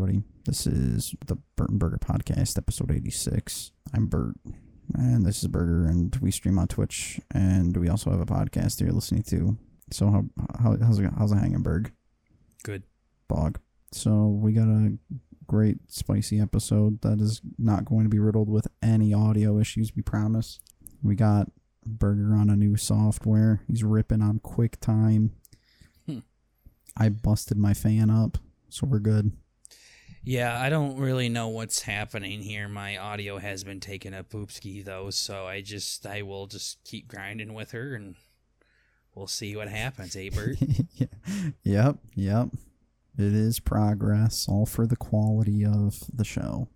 everybody. This is the Bert and Burger Podcast, episode 86. I'm Bert, and this is Burger, and we stream on Twitch, and we also have a podcast that you're listening to. So, how, how how's it how's it hanging, Berg? Good. Bog. So, we got a great spicy episode that is not going to be riddled with any audio issues. We promise. We got Burger on a new software. He's ripping on QuickTime. Hmm. I busted my fan up, so we're good. Yeah, I don't really know what's happening here. My audio has been taken a poopski though, so I just I will just keep grinding with her and we'll see what happens, eh, Bert? Yep, yep. It is progress, all for the quality of the show.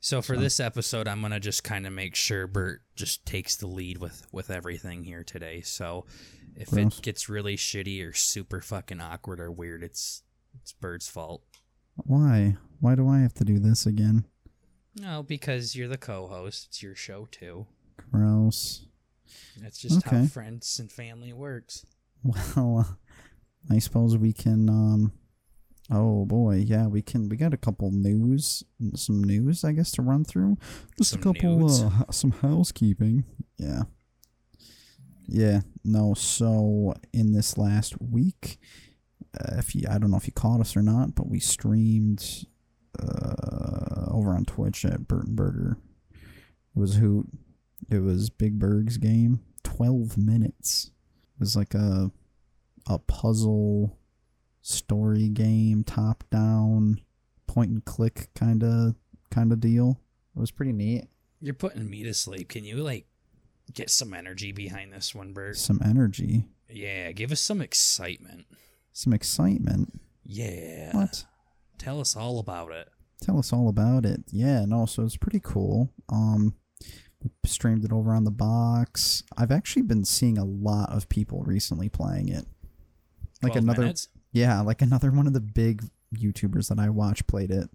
so for this episode, I'm gonna just kind of make sure Bert just takes the lead with with everything here today. So if Gross. it gets really shitty or super fucking awkward or weird, it's it's Bert's fault. Why? Why do I have to do this again? No, because you're the co-host. It's your show too. Gross. That's just how friends and family works. Well, uh, I suppose we can. um Oh boy, yeah, we can. We got a couple news, some news, I guess, to run through. Just Some a couple, uh, some housekeeping. Yeah, yeah. No, so in this last week, if you, I don't know if you caught us or not, but we streamed uh, over on Twitch at Burton Burger. It was hoot. It was Big Berg's game. Twelve minutes. It was like a a puzzle story game, top down, point and click kind of kind of deal. It was pretty neat. You're putting me to sleep. Can you like get some energy behind this one, Bert? Some energy, Yeah, give us some excitement. Some excitement. Yeah. What? Tell us all about it. Tell us all about it. Yeah, no, so it's pretty cool. Um streamed it over on the box. I've actually been seeing a lot of people recently playing it. Like another minutes? Yeah, like another one of the big YouTubers that I watch played it.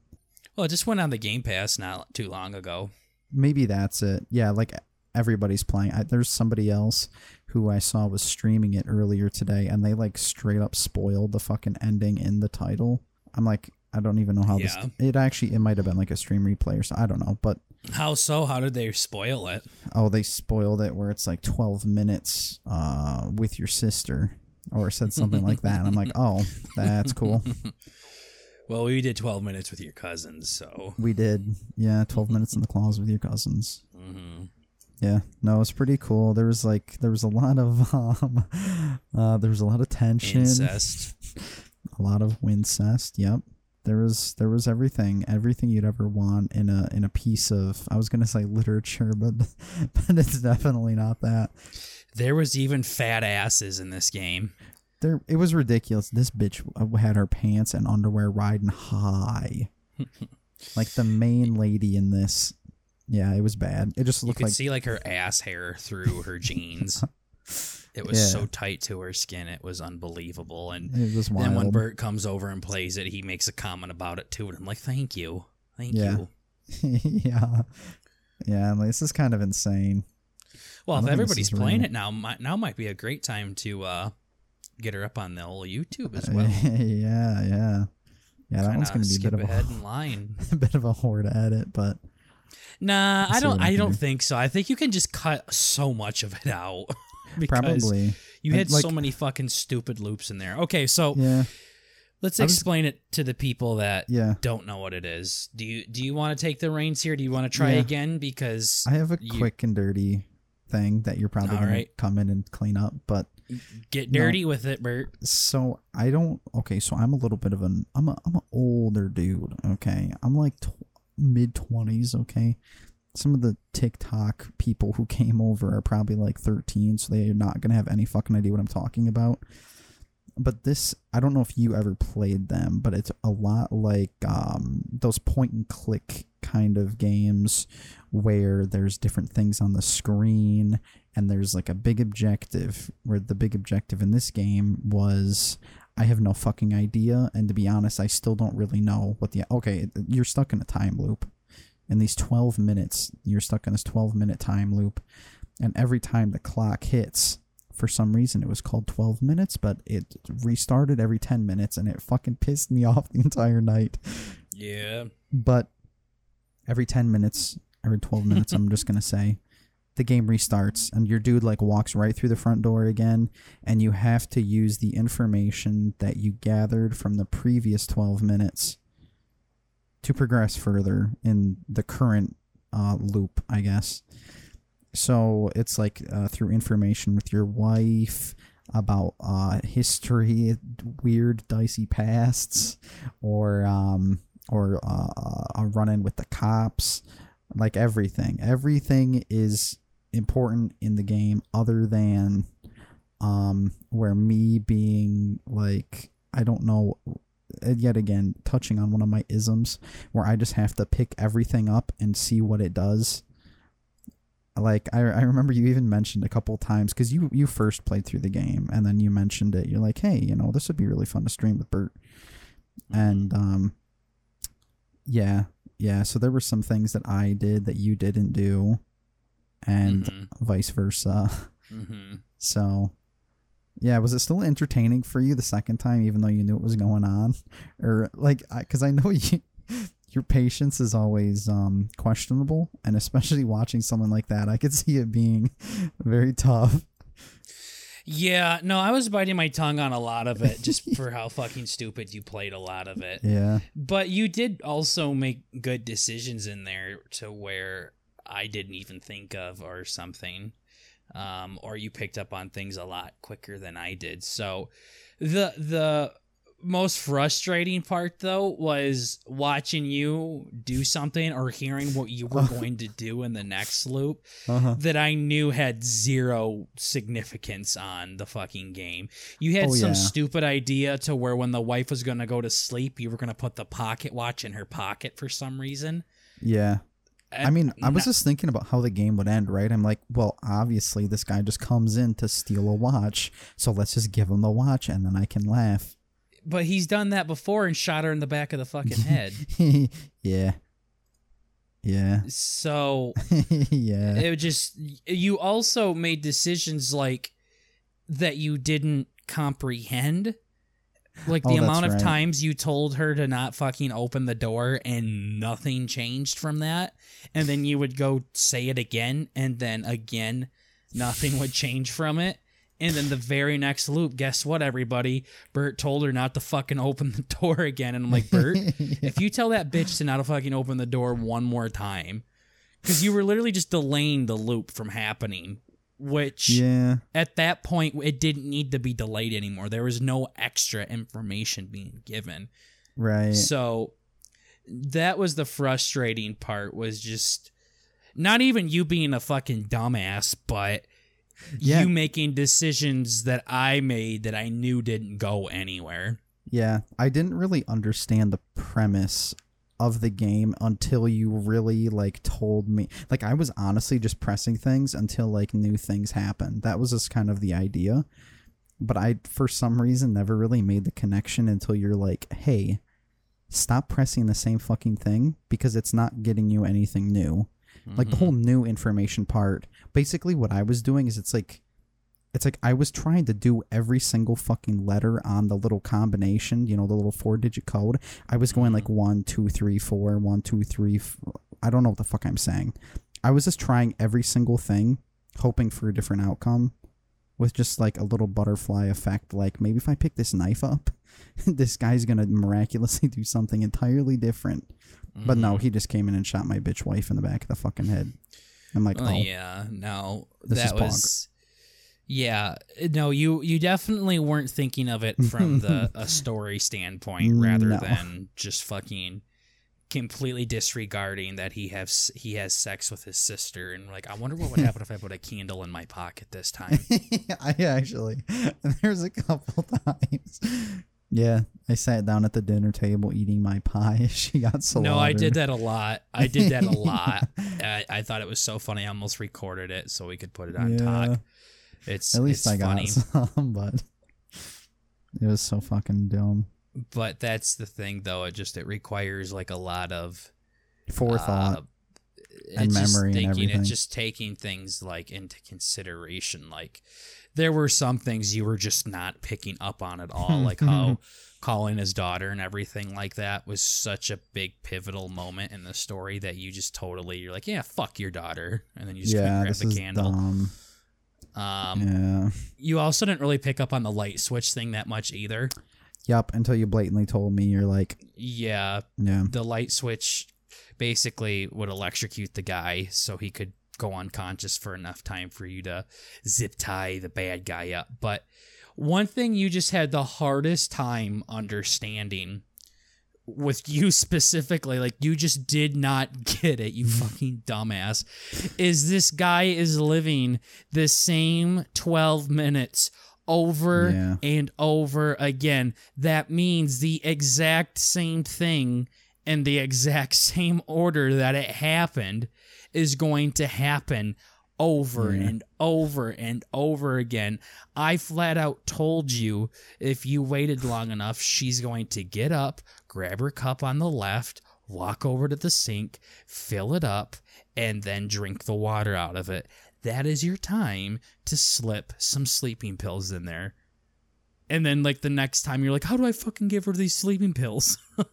Well, it just went on the Game Pass not too long ago. Maybe that's it. Yeah, like everybody's playing. I, there's somebody else who I saw was streaming it earlier today, and they like straight up spoiled the fucking ending in the title. I'm like, I don't even know how Yeah. this. It actually, it might have been like a stream replay or so. I don't know, but How so? How did they spoil it? oh, they spoiled it where it's like 12 minutes uh, with your sister, or said something like that. And I'm like, oh, that's cool. Well, we did 12 minutes with your cousins, so. We did, yeah, 12 minutes in the claws with your cousins. hmm Yeah, no, it's pretty cool. There was like there was a lot of um uh there was a lot of tension, Incest. a lot of wincest. Yep. There was there was everything, everything you'd ever want in a in a piece of I was going to say literature, but but it's definitely not that. There was even fat asses in this game. There it was ridiculous. This bitch had her pants and underwear riding high. like the main lady in this. Yeah, it was bad. It just looked like You could like see like her ass hair through her jeans. It was Yeah. so tight to her skin, it was unbelievable. And then when Bert comes over and plays it, he makes a comment about it too, and I'm like, "Thank you, thank Yeah. you." yeah. Yeah, I'm like, this is kind of insane. Well, if don't think this everybody's playing real. it now, might, now might be a great time to uh, get her up on the old YouTube as well. yeah, yeah. Yeah, that one's going to be a bit of a, in line. a bit of a whore to edit, but Nah, I don't. I I don't think so. I think you can just cut so much of it out. probably. You had like- so many fucking stupid loops in there. Okay, so Yeah, let's I was- explain it to the people that yeah. don't know what it is. Do you do you want to take the reins here? Do you want to try Yeah. again? Because I have a you- quick and dirty thing that you're probably going right. to come in and clean up, but get No. dirty with it, Bert. so I don't. Okay, so I'm a little bit of an. I'm a. I'm an older dude. Okay, I'm like tw- mid twenties. Okay, some of the TikTok people who came over are probably like 13, so they're not gonna have any fucking idea what I'm talking about. But this, I don't know if you ever played them, but it's a lot like um, those point and click kind of games where there's different things on the screen and there's like a big objective where the big objective in this game was I have no fucking idea and to be honest I still don't really know what the okay you're stuck in a time loop in these 12 minutes you're stuck in this 12 minute time loop and every time the clock hits for some reason it was called 12 minutes but it restarted every 10 minutes and it fucking pissed me off the entire night Yeah. but every 10 minutes every 12 minutes i'm just gonna say the game restarts and your dude like walks right through the front door again and you have to use the information that you gathered from the previous 12 minutes to progress further in the current uh, loop i guess. So it's like uh, through information with your wife about uh, history weird dicey pasts or um, or uh, a run in with the cops like everything. Everything is important in the game other than um where me being like i don't know yet again touching on one of my isms where i just have to pick everything up and see what it does. Like i, I remember you even mentioned a couple times because you you first played through the game and then you mentioned it. You're like hey you know this would be really fun to stream with bert. And um yeah yeah so there were some things that i did that you didn't do and Mhm. vice versa Mm-hmm. so yeah was it still entertaining for you the second time even though you knew what was going on or like because I, know you your patience is always um questionable and especially watching someone like that i could see it being very tough Yeah, no, I was biting my tongue on a lot of it just for how fucking stupid you played a lot of it. yeah But you did also make good decisions in there to where I didn't even think of or something. Um, or you picked up on things a lot quicker than I did. So the the most frustrating part though was watching you do something or hearing what you were going to do in the next loop uh-huh that I knew had zero significance on the fucking game. You had Oh, some yeah. stupid idea to where when the wife was going to go to sleep, you were going to put the pocket watch in her pocket for some reason. yeah I mean, I was just thinking about how the game would end, right? I'm like, well, obviously this guy just comes in to steal a watch, so let's just give him the watch and then I can laugh. but he's done that before and shot her in the back of the fucking head. yeah. Yeah. so yeah. it just you also made decisions like that you didn't comprehend like the Oh, amount of right. times you told her to not fucking open the door and nothing changed from that and then you would go say it again and then again nothing would change from it. And then the very next loop guess what everybody? Bert told her not to fucking open the door again. And i'm like bert if you tell that bitch to not fucking open the door one more time, because you were literally just delaying the loop from happening, which yeah. at that point it didn't need to be delayed anymore. There was no extra information being given. Right. So that was the frustrating part was just not even you being a fucking dumbass, but Yeah. you making decisions that I made that I knew didn't go anywhere. Yeah, I didn't really understand the premise of the game until you really like told me. Like I was honestly just pressing things until like new things happened. That was just kind of the idea. But I for some reason never really made the connection until you're like, "Hey, stop pressing the same fucking thing because it's not getting you anything new." Like the whole mm-hmm. new information part. Basically what I was doing is it's like it's like I was trying to do every single fucking letter on the little combination, you know, the little four digit code. I was going like mm-hmm. one, two, three, four, one, two, three. F- I don't know what the fuck I'm saying. I was just trying every single thing, hoping for a different outcome with just like a little butterfly effect. Like maybe if I pick this knife up, this guy's gonna miraculously do something entirely different. But no, mm-hmm. he just came in and shot my bitch wife in the back of the fucking head. I'm like, Oh oh, yeah, no, This that is Pog. Yeah, eh, no, you you definitely weren't thinking of it from the a story standpoint rather No. than just fucking completely disregarding that he has he has sex with his sister and like I wonder what would happen if I put a candle in my pocket this time. I actually, there's a couple times. Yeah, I sat down at the dinner table eating my pie. She got slaughtered. no, I did that a lot. I did that a lot. I, I thought it was so funny. I almost recorded it so we could put it on Yeah. talk. It's At least it's I got some, but it was so fucking dumb. but that's the thing though it just it requires like a lot of Forethought. uh, And memory and thinking everything. it's just taking things like into consideration like there were some things you were just not picking up on at all like how calling his daughter and everything like that was such a big pivotal moment in the story that you just totally you're like yeah fuck your daughter and then you just yeah, grab the candle dumb. Um Yeah. you also didn't really pick up on the light switch thing that much either Yup. Until you blatantly told me, you're like, yeah yeah, the light switch basically would electrocute the guy so he could go unconscious for enough time for you to zip tie the bad guy up. But one thing you just had the hardest time understanding with you specifically, like you just did not get it, you fucking dumbass, is this guy is living the same 12 minutes over Yeah. and over again. That means the exact same thing in the exact same order that it happened is going to happen over Yeah. and over and over again. I flat out told you if you waited long enough, she's going to get up, grab her cup on the left, walk over to the sink, fill it up, and then drink the water out of it. That is your time to slip some sleeping pills in there. And then, like, the next time you're like, how do I fucking give her these sleeping pills?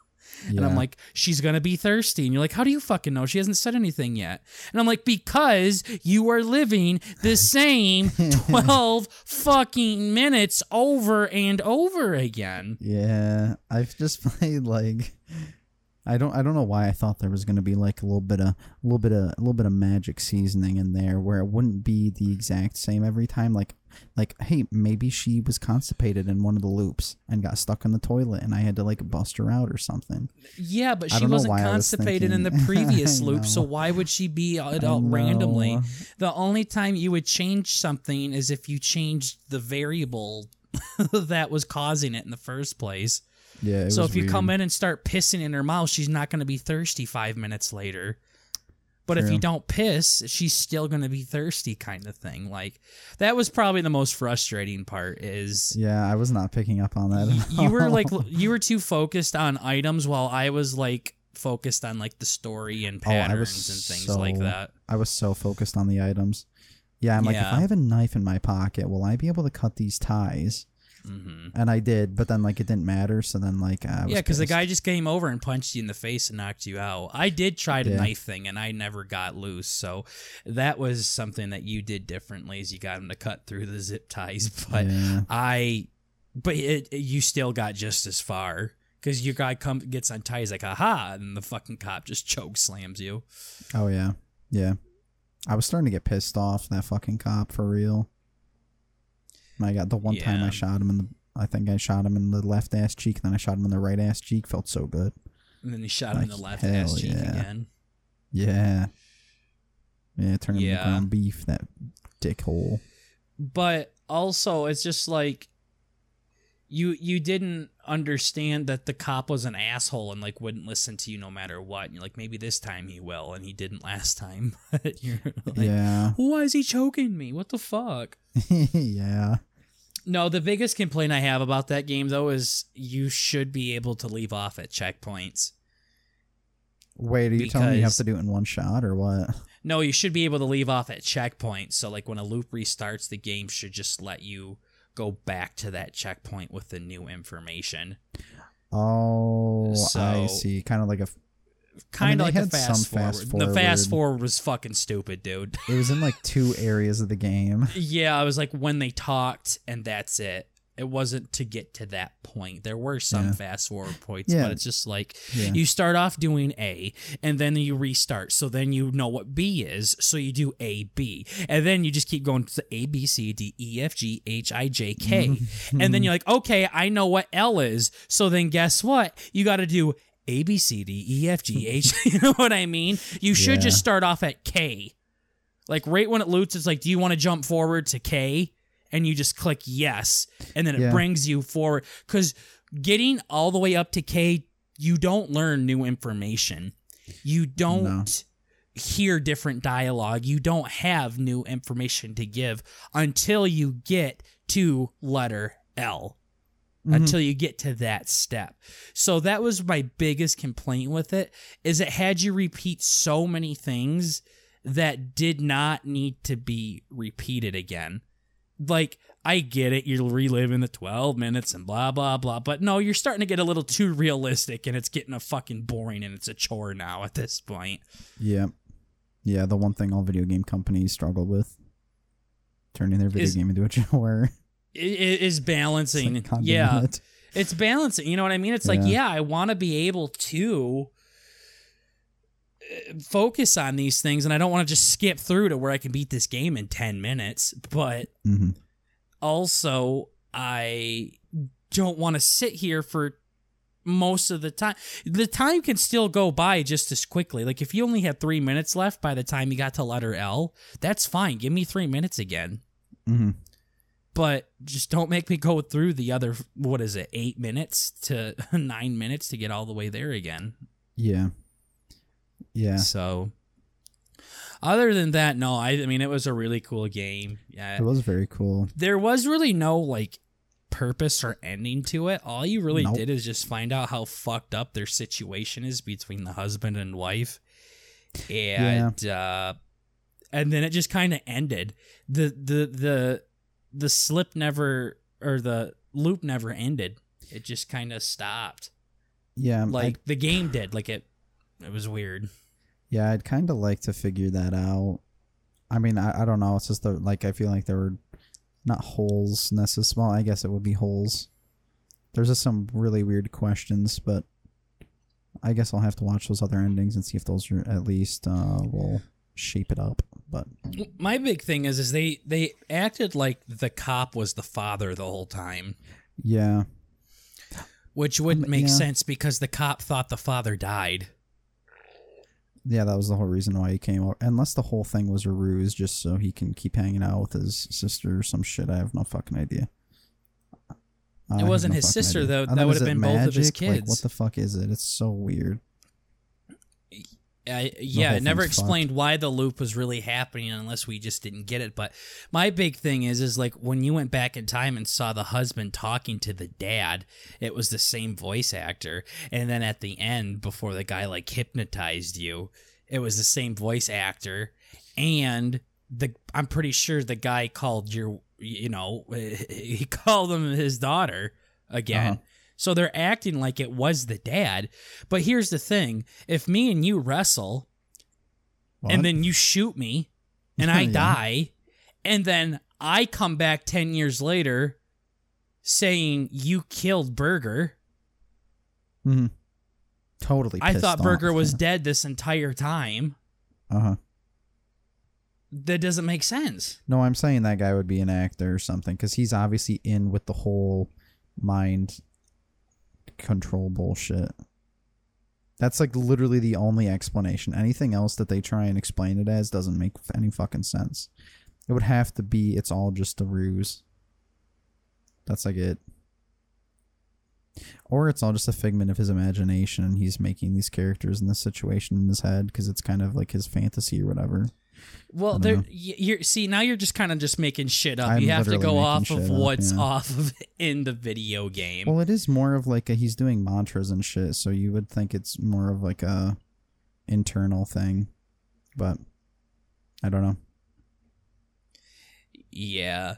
And I'm like, she's gonna be thirsty. And you're like, how do you fucking know? She hasn't said anything yet. And I'm like, because you are living the same 12 fucking minutes over and over again. Yeah, I've just played like I don't I don't know why I thought there was gonna be like a little bit of a little bit of a little bit of magic seasoning in there where it wouldn't be the exact same every time. Like like hey maybe she was constipated in one of the loops and got stuck in the toilet and I had to like bust her out or something. Yeah, but she wasn't I was constipated in the previous loop, so why would she be all randomly? The only time you would change something is if you changed the variable that was causing it in the first place. Yeah. So if you come in and start pissing in her mouth, she's not going to be thirsty five minutes later. But if you don't piss, she's still going to be thirsty, kind of thing. Like that was probably the most frustrating part. Is Yeah, I was not picking up on that. you were like you were too focused on items, while I was like focused on like the story and Oh, patterns and things like so- that. I was so focused on the items. Yeah, I'm like, if I have a knife in my pocket, will I be able to cut these ties? Hmm And I did, but then like it didn't matter. So then like I was Yeah, because the guy just came over and punched you in the face and knocked you out. I did try the Yeah. knife thing and I never got loose. So that was something that you did differently is you got him to cut through the zip ties. But yeah. I, but it, it- you still got just as far because your guy come gets untied. He's like, aha. And the fucking cop just choke slams you. Oh yeah, yeah. I was starting to get pissed off that fucking cop for real. And I got the one time I shot him in the. I think I shot him in the left ass cheek, then I shot him in the right ass cheek. Felt so good. And then he shot him in the Like, left ass cheek yeah. again. Yeah. Yeah, turn him Yeah. into ground beef. That dickhole. but also it's just like you you didn't understand that the cop was an asshole and like wouldn't listen to you no matter what and you're like maybe this time he will and he didn't last time But you're like yeah. why is he choking me what the fuck yeah. no the biggest complaint i have about that game though is you should be able to leave off at checkpoints Wait, are you telling me you have to do it in one shot or what? no you should be able to leave off at checkpoints so like when a loop restarts the game should just let you go back to that checkpoint with the new information Oh, I see. Kind of like a. kind of like a had some fast forward. fast The fast forward. forward was fucking stupid, dude. It was in like two areas of the game. yeah, I was like when they talked, and that's it. It wasn't to get to that point. There were some Yeah. fast forward points, Yeah. but it's just like Yeah. you start off doing A, and then you restart. So then you know what B is. So you do A, B, and then you just keep going to A, B, C, D, E, F, G, H, I, J, K, mm-hmm. and then you're like, mm-hmm. okay, I know what L is. So then guess what? You got to do A, B, C, D, E, F, G, H. you know what I mean? You should just start off at K. Like right when it loots, it's like, do you want to jump forward to K? And you just click yes, and then it Yeah. brings you forward. Because getting all the way up to K, you don't learn new information. You don't hear different dialogue. You don't have new information to give until you get to letter L. Mm-hmm. until you get to that step. So that was my biggest complaint with it is it had you repeat so many things that did not need to be repeated again. Like I get it, you're reliving the 12 minutes and blah blah blah, but no, you're starting to get a little too realistic and it's getting a fucking boring and it's a chore now at this point. Yeah. Yeah, the one thing all video game companies struggle with. Turning their video Is- game into a chore. is it is It's balancing. like, yeah. it's balancing you know what i mean it's like Yeah. yeah i want to be able to focus on these things and i don't want to just skip through to where i can beat this game in 10 minutes but Mhm. also i don't want to sit here for most of the time the time can still go by just as quickly like if you only had three minutes left by the time you got to letter l that's fine give me three minutes again Mhm. but just don't make me go through the other what is it eight minutes to nine minutes to get all the way there again Yeah. Yeah. so other than that no I, I mean it was a really cool game. Yeah. It was very cool. there was really no like purpose or ending to it. All you really Nope. did is just find out how fucked up their situation is between the husband and wife. And uh and then it just kind of ended. The the the the slip never or the loop never ended. It just kind of stopped. Yeah. like I'd, the game did. Like it it was weird yeah, I'd kind of like to figure that out. I mean, I, I don't know. It's just the, like I feel like there were not holes necessarily. Well, I guess it would be holes. There's just some really weird questions, but I guess I'll have to watch those other endings and see if those are at least uh, will shape it up. But my big thing is is they they acted like the cop was the father the whole time yeah, which wouldn't Um, make yeah. sense because the cop thought the father died yeah, that was the whole reason why he came over. Unless the whole thing was a ruse, just so he can keep hanging out with his sister or some shit. I have no fucking idea. I have wasn't no his sister, idea. though. That is it been both of his kids. Like, what the fuck is it? It's so weird. I, yeah, it never explained why the loop was really happening unless we just didn't get it. But my big thing is, is like when you went back in time and saw the husband talking to the dad, it was the same voice actor. And then at the end, before the guy like hypnotized you, it was the same voice actor. And the I'm pretty sure the guy called your, you know, he called him his daughter again. Uh-huh. So they're acting like it was the dad. But here's the thing if me and you wrestle What? and then you shoot me and I Yeah. die, and then I come back 10 years later saying you killed Burger, Mhm. totally. I thought Burger off. was dead this entire time. Uh huh. That doesn't make sense. No, I'm saying that guy would be an actor or something because he's obviously in with the whole mind control bullshit. That's like literally the only explanation. Anything else that they try and explain it as doesn't make any fucking sense. It would have to be it's all just a ruse. That's like it. Or it's all just a figment of his imagination and he's making these characters in this situation in his head because it's kind of like his fantasy or whatever. Well, there. know. You're see now you're just kind of just making shit up. I'm you have to go off of shit up, what's yeah. off of in the video game. Well, it is more of like a, he's doing mantras and shit, so you would think it's more of like a internal thing, but I don't know. yeah,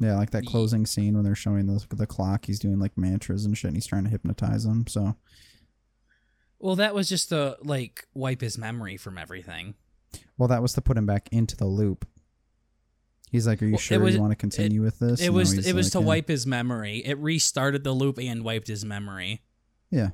Yeah, like that closing scene when they're showing the the clock, he's doing like mantras and shit, and he's trying to hypnotize him. So Well, that was just to like wipe his memory from everything. Well, that was to put him back into the loop. He's like, "Are you Well, sure was- you want to continue with this?" It And was it was like, to yeah. wipe his memory. It restarted the loop and wiped his memory. Yeah,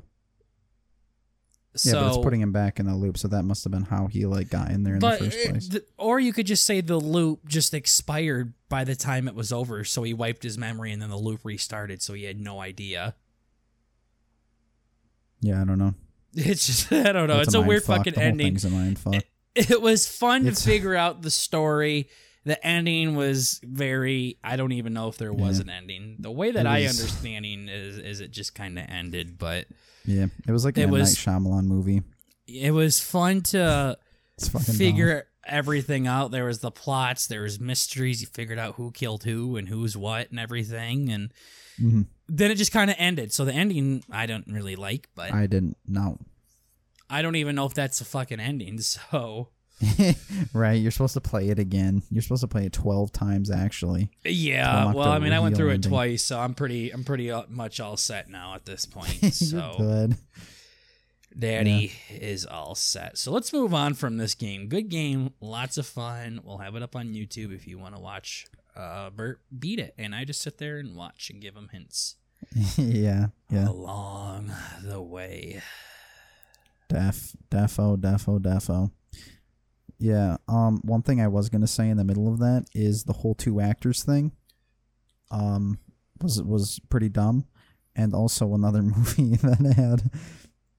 So, yeah, but it's putting him back in the loop. So that must have been how he like got in there in but eh, the first it- place. th- or you could just say the loop just expired by the time it was over. So he wiped his memory and then the loop restarted. So he had no idea. yeah, I don't know. It's just I don't know. That's it's a, mind weird fuck. fucking ending. Thing's a mind fuck. It was fun It's- to figure out the story. The ending was very. I don't even know if there was Yeah. an ending. The way that It I was- understanding is is it just kind of ended, but Yeah, it was like It a was- Night Shyamalan movie. it was fun to fucking dumb. figure everything out. There was the plots, there was mysteries. You figured out who killed who and who's what and everything, and Mhm. Then it just kind of ended. So the ending I don't really like, but I, I didn't know. Don't even know if that's a fucking ending. So right, you're supposed to play it again. You're supposed to play it twelve times actually. yeah, well, I mean, I went through it twice, so I'm pretty, I'm pretty uh, much all set now at this point. So good. Daddy is all set. So let's move on from this game. Good game, lots of fun. We'll have it up on YouTube if you want to watch uh, Bert beat it, and I just sit there and watch and give him hints yeah, yeah. along the way. Def, defo, defo, defo. Yeah. Um. One thing I was gonna say in the middle of that is the whole two actors thing. Um, was was pretty dumb, and also another movie that had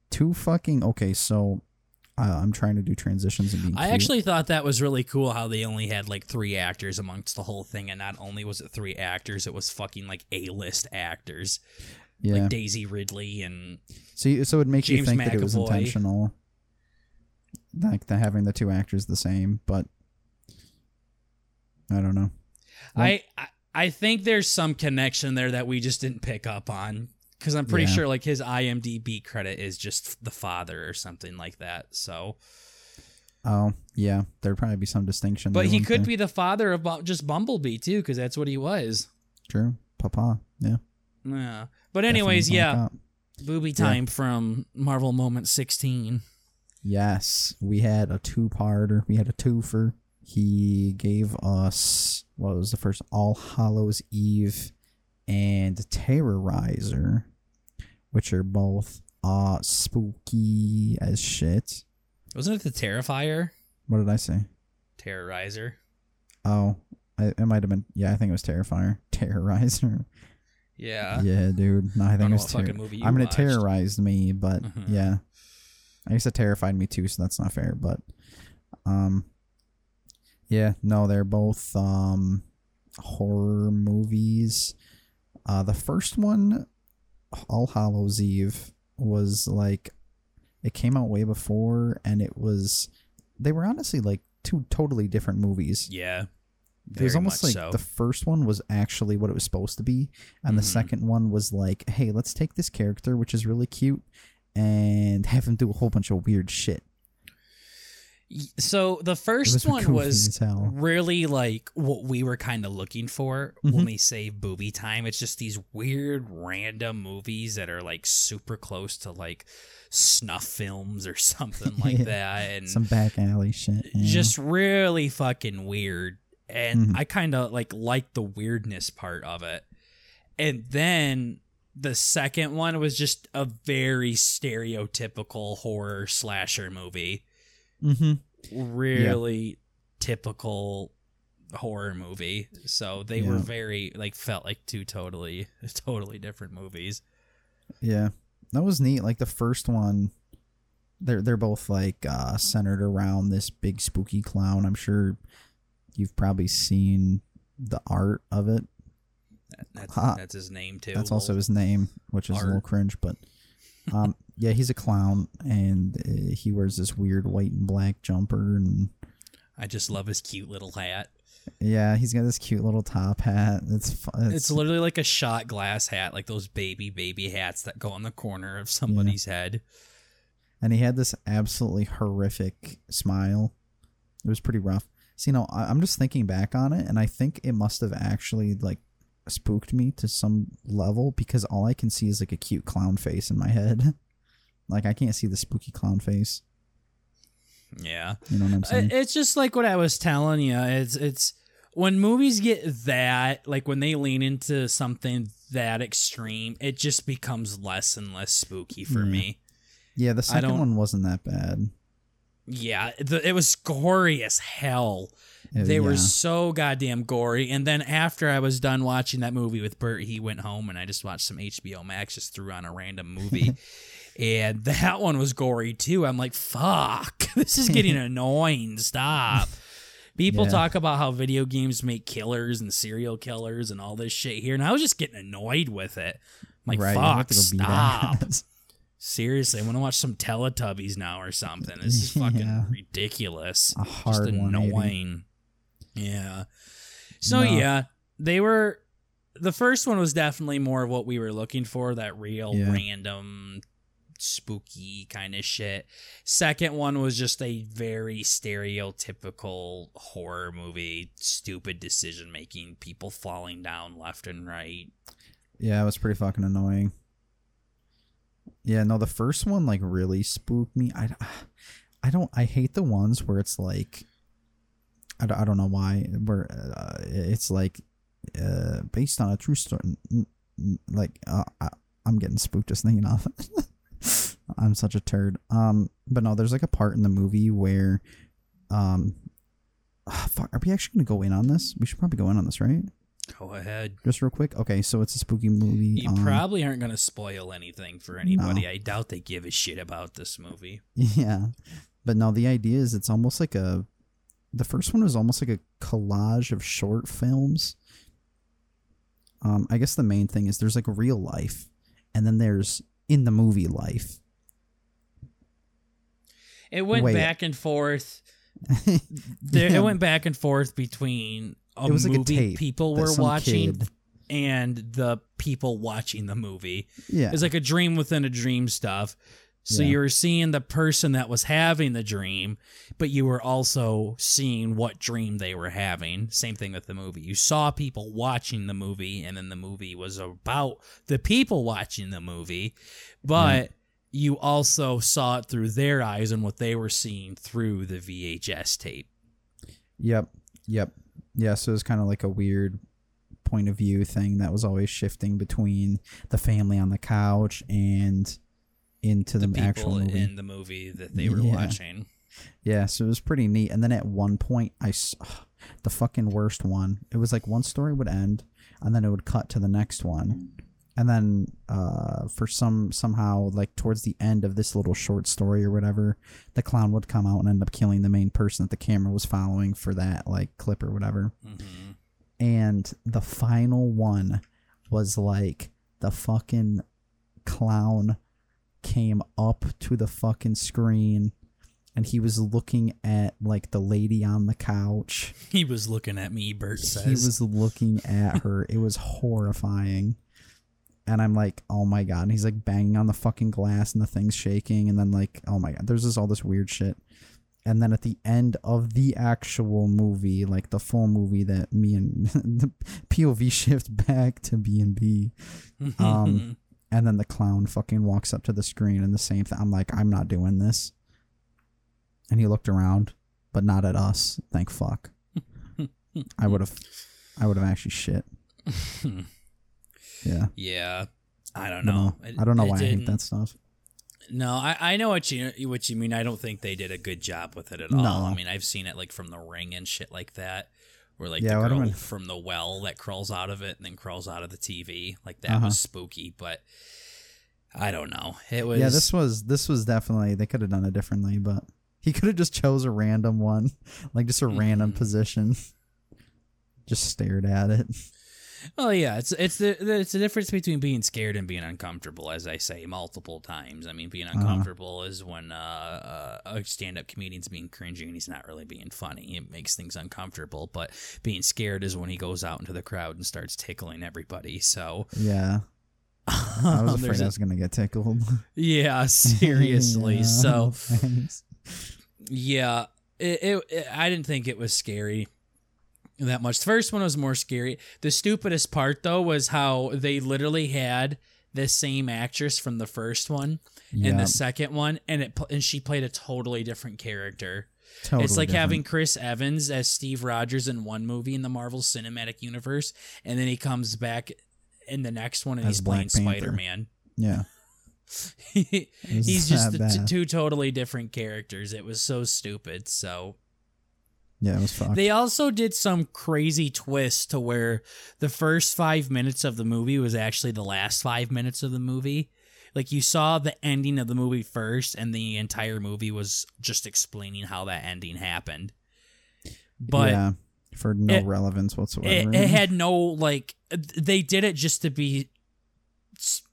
two fucking okay. So, uh, I'm trying to do transitions and being. I cute. actually thought that was really cool how they only had like three actors amongst the whole thing, and not only was it three actors, it was fucking like A list actors yeah. like Daisy Ridley and so you- so it makes you James think that it was intentional, like the having the two actors the same, but I don't know. I, I I think there's some connection there that we just didn't pick up on because I'm pretty Yeah. sure like his IMDb credit is just the father or something like that. So, Oh yeah, there'd probably be some distinction. but there, he could there? be the father of just Bumblebee too because that's what he was. true, Papa. Yeah. Yeah. But anyways, Definitely yeah, like booby time from Marvel Moment 16. Yes, we had a two-parter. We had a twofer. He gave us what was the first All Hallows Eve and Terrorizer, which are both uh spooky as shit. Wasn't it the Terrifier? What did I say? Terrorizer. Oh, I, it might have been. Yeah, I think it was Terrifier. Terrorizer. Yeah. yeah, dude. No, I think don't it know was. what fucking movie you I mean, it watched. terrorized me, but Mhm. yeah, I guess it terrified me too. So that's not fair. But, um, yeah, no, they're both um horror movies. Uh, the first one, All Hallows Eve, was like it came out way before, and it was they were honestly like two totally different movies. Yeah. It was almost like so. the first one was actually what it was supposed to be, and the Mhm. second one was like, hey, let's take this character, which is really cute, and have him do a whole bunch of weird shit. So the first was one was really like what we were kind of looking for Mhm. when we say booby time. It's just these weird random movies that are like super close to like snuff films or something like Yeah. that and Some back alley shit. yeah. just really fucking weird. And Mhm. I kind of like like the weirdness part of it. And then the second one was just a very stereotypical horror slasher movie. Mhm. Really typical horror movie. So they were very like felt like two totally totally different movies. Yeah, that was neat. Like the first one, they're they're both like uh, centered around this big spooky clown. I'm sure you've probably seen the art of it. That, that's, Ha. that's his name too. That's also his name, which is a little cringe, but um, yeah, he's a clown, and uh, he wears this weird white and black jumper, and I just love his cute little hat. yeah, he's got this cute little top hat. It's It's, it's, literally like a shot glass hat, like those baby baby hats that go on the corner of somebody's head. and he had this absolutely horrific smile. It was pretty rough. So you know, I, I'm just thinking back on it, and I think it must have actually like spooked me to some level because all I can see is like a cute clown face in my head. like I can't see the spooky clown face. Yeah. You know what I'm saying? It's just like what I was telling you. It's it's when movies get that like when they lean into something that extreme, it just becomes less and less spooky for Yeah. me. yeah, the second one wasn't that bad. Yeah, the, it was gory as hell. Uh, They were so goddamn gory. And then after I was done watching that movie with Bert, he went home and I just watched some HBO Max, just threw on a random movie. and that one was gory too. I'm like, fuck, this is getting annoying. Stop. People Yeah. talk about how video games make killers and serial killers and all this shit here. And I was just getting annoyed with it. I'm like, right, fuck, to go beat stop. Seriously, I want to watch some Teletubbies now or something. This is fucking Yeah. ridiculous A hard just 180. annoying. Yeah. So No. yeah, they were the first one was definitely more of what we were looking for that real Yeah. random spooky kind of shit second one was just a very stereotypical horror movie stupid decision making people falling down left and right Yeah, it was pretty fucking annoying. Yeah, no, the first one like really spooked me. I, I don't. I hate the ones where it's like, I don't, I don't know why. Where uh, it's like, uh, based on a true story. Like, uh, I, I'm getting spooked just thinking of it. I'm such a turd. Um, but no, there's like a part in the movie where, um, ah, fuck, are we actually gonna go in on this? We should probably go in on this, right? Go ahead Just real quick. Okay, so it's a spooky movie. you um, probably aren't going to spoil anything for anybody i doubt they give a shit about this movie Yeah. But no, the idea is it's almost like a the first one was almost like a collage of short films. Um I guess the main thing is there's like real life and then there's in the movie life. it went Wait. back and forth there, it went back and forth between a It was like a movie tape people were watching kid- and the people watching the movie. Yeah. It's like a dream within a dream stuff. So Yeah. you were seeing the person that was having the dream, but you were also seeing what dream they were having. Same thing with the movie. You saw people watching the movie, and then the movie was about the people watching the movie, but you also saw it through their eyes and what they were seeing through the VHS tape. Yep. Yep. Yeah, so it was kind of like a weird point of view thing that was always shifting between the family on the couch and into the, the actual movie. in the movie that they were Yeah. watching. Yeah, so it was pretty neat. And then at one point, I s- the fucking worst one. It was like one story would end, and then it would cut to the next one, and then uh, for some somehow like towards the end of this little short story or whatever, the clown would come out and end up killing the main person that the camera was following for that like clip or whatever. hmm And the final one was like the fucking clown came up to the fucking screen and he was looking at like the lady on the couch. He was looking at me, Bert says. He was looking at her. it was horrifying. And I'm like, oh my god. And he's like banging on the fucking glass and the thing's shaking. And then like, oh my god, there's just all this weird shit. And then at the end of the actual movie, like the full movie that me and the POV shift back to B and B, um, and then the clown fucking walks up to the screen and the same thing. I'm like, I'm not doing this. And he looked around, but not at us. Thank fuck. I would have, I would have actually shit. Yeah. yeah. I don't know. no, I don't know it why I hate that stuff. No, I, I know what you what you mean. I don't think they did a good job with it at all. No. I mean, I've seen it like from the ring and shit like that, where like Yeah, the girl from the well that crawls out of it and then crawls out of the TV. Like that Uh-huh. was spooky, but I don't know. It was Yeah, this was this was definitely they could have done it differently, but he could have just chose a random one, like just a random Mhm. position. Just stared at it. Oh yeah, it's it's the the- it's the difference between being scared and being uncomfortable, as I say multiple times. I mean, being Uh-huh. uncomfortable is when uh, uh, a stand-up comedian's being cringy and he's not really being funny. It makes things uncomfortable. But being scared is when he goes out into the crowd and starts tickling everybody. So Yeah, I was afraid I a- was gonna get tickled. yeah, seriously. Yeah, So thanks. Yeah, it, it, it- I didn't think it was scary that much. The first one was more scary. The stupidest part though was how they literally had the same actress from the first one and the second one, and it and she played a totally different character. totally it's like different. having Chris Evans as Steve Rogers in one movie in the Marvel Cinematic Universe, and then he comes back in the next one and As he's playing Black Panther. Spider Man. yeah. he's just the t- two totally different characters. It was so stupid. So Yeah, it was fucked. They also did some crazy twist to where the first five minutes of the movie was actually the last five minutes of the movie. Like you saw the ending of the movie first, and the entire movie was just explaining how that ending happened. But yeah, for no it- relevance whatsoever. it had no like. They did it just to be s-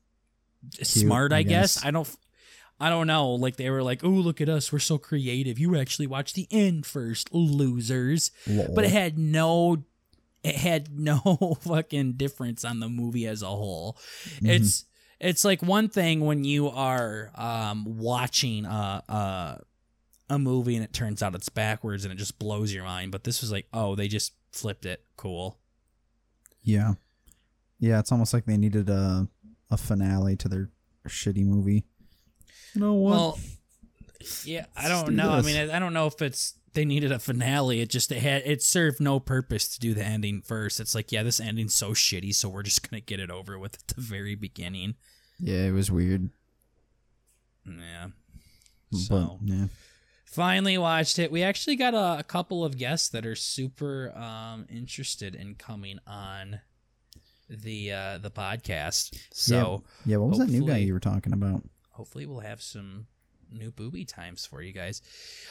smart, I, I guess. guess. I don't. I don't know. Like they were like, "Oh, look at us, we're so creative. You actually watched the end first, losers." Lol. but it had no it had no fucking difference on the movie as a whole. Mm-hmm. It's it's like one thing when you are um, watching a, a a movie and it turns out it's backwards and it just blows your mind. But this was like, oh, they just flipped it. Cool. Yeah. Yeah, it's almost like they needed a a finale to their shitty movie. You know what? Well, yeah, I don't do know. I mean, I, I don't know if it's they needed a finale. It just it had it served no purpose to do the ending first. It's like, yeah, this ending's so shitty, so we're just gonna get it over with at the very beginning. yeah, it was weird. Yeah. But So yeah. finally watched it. We actually got a, a couple of guests that are super um, interested in coming on the uh, the podcast. So Yeah, what was that new guy you were talking about? Hopefully we'll have some new booby times for you guys.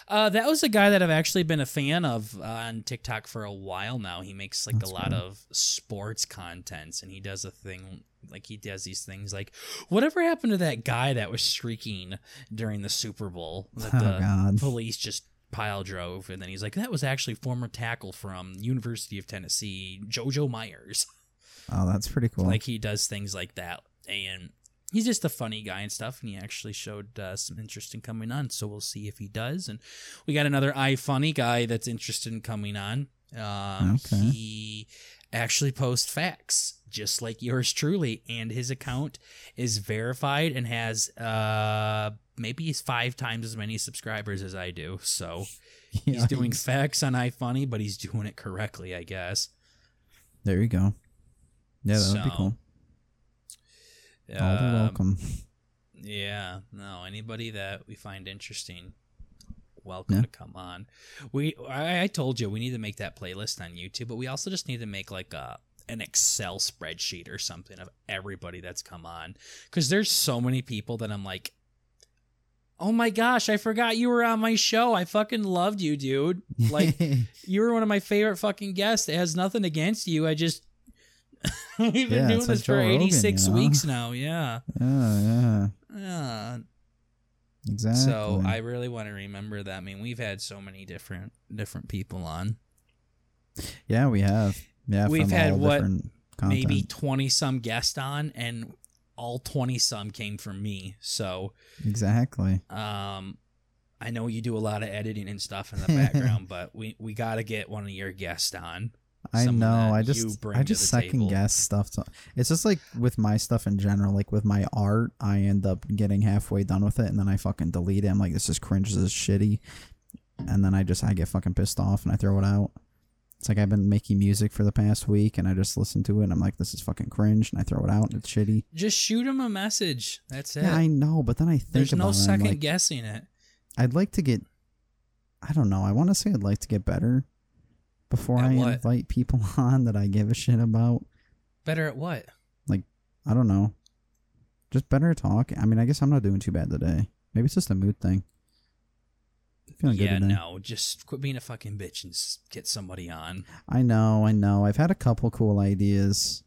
Uh, that was a guy that I've actually been a fan of uh, on TikTok for a while now. He makes like That's a lot cool. of sports contents, and he does a thing like he does these things like whatever happened to that guy that was streaking during the Super Bowl that Oh, the God. police just pile drove, and then he's like that was actually former tackle from University of Tennessee, JoJo Myers. Oh, that's pretty cool. Like he does things like that, and he's just a funny guy and stuff. And he actually showed uh, some interest in coming on, so we'll see if he does. And we got another iFunny guy that's interested in coming on. Um, Okay. He actually posts facts just like yours truly, and his account is verified and has uh maybe he's five times as many subscribers as I do. So he's Yeah, doing facts on iFunny, but he's doing it correctly, I guess. There you go. Yeah, that would be cool. All Um, welcome. Yeah, no, anybody that we find interesting, welcome Yeah. to come on. We I, I told you we need to make that playlist on YouTube, but we also just need to make like a an Excel spreadsheet or something of everybody that's come on cuz there's so many people that I'm like Oh my gosh, I forgot you were on my show. I fucking loved you, dude. Like you were one of my favorite fucking guests. It has nothing against you. I just We've been Yeah, doing this like for Joe Rogan, 86 you know? weeks now. Yeah. yeah, yeah, Yeah. exactly. So I really want to remember that. I mean, we've had so many different different people on. yeah, we have. Yeah, We've from had what. Maybe twenty some guests on, and all twenty some came from me. So, exactly. um, I know you do a lot of editing and stuff in the background, but we we got to get one of your guests on. I know. I just I just second table. guess stuff. To, it's just like with my stuff in general. Like with my art, I end up getting halfway done with it, and then I fucking delete it. I'm like, this is cringe. This is shitty. And then I just I get fucking pissed off and I throw it out. It's like I've been making music for the past week, and I just listen to it. and I'm like, this is fucking cringe, and I throw it out. and It's shitty. Just shoot him a message. That's it. Yeah, I know, but then I think There's about no it. and I'm second like, guessing it. I'd like to get. I don't know. I want to say I'd like to get better before At I what? invite people on that I give a shit about. Better at what? Like, I don't know. Just better at talk. I mean, I guess I'm not doing too bad today. Maybe it's just a mood thing. Feeling yeah, good today. no. Just quit being a fucking bitch and get somebody on. I know, I know. I've had a couple cool ideas.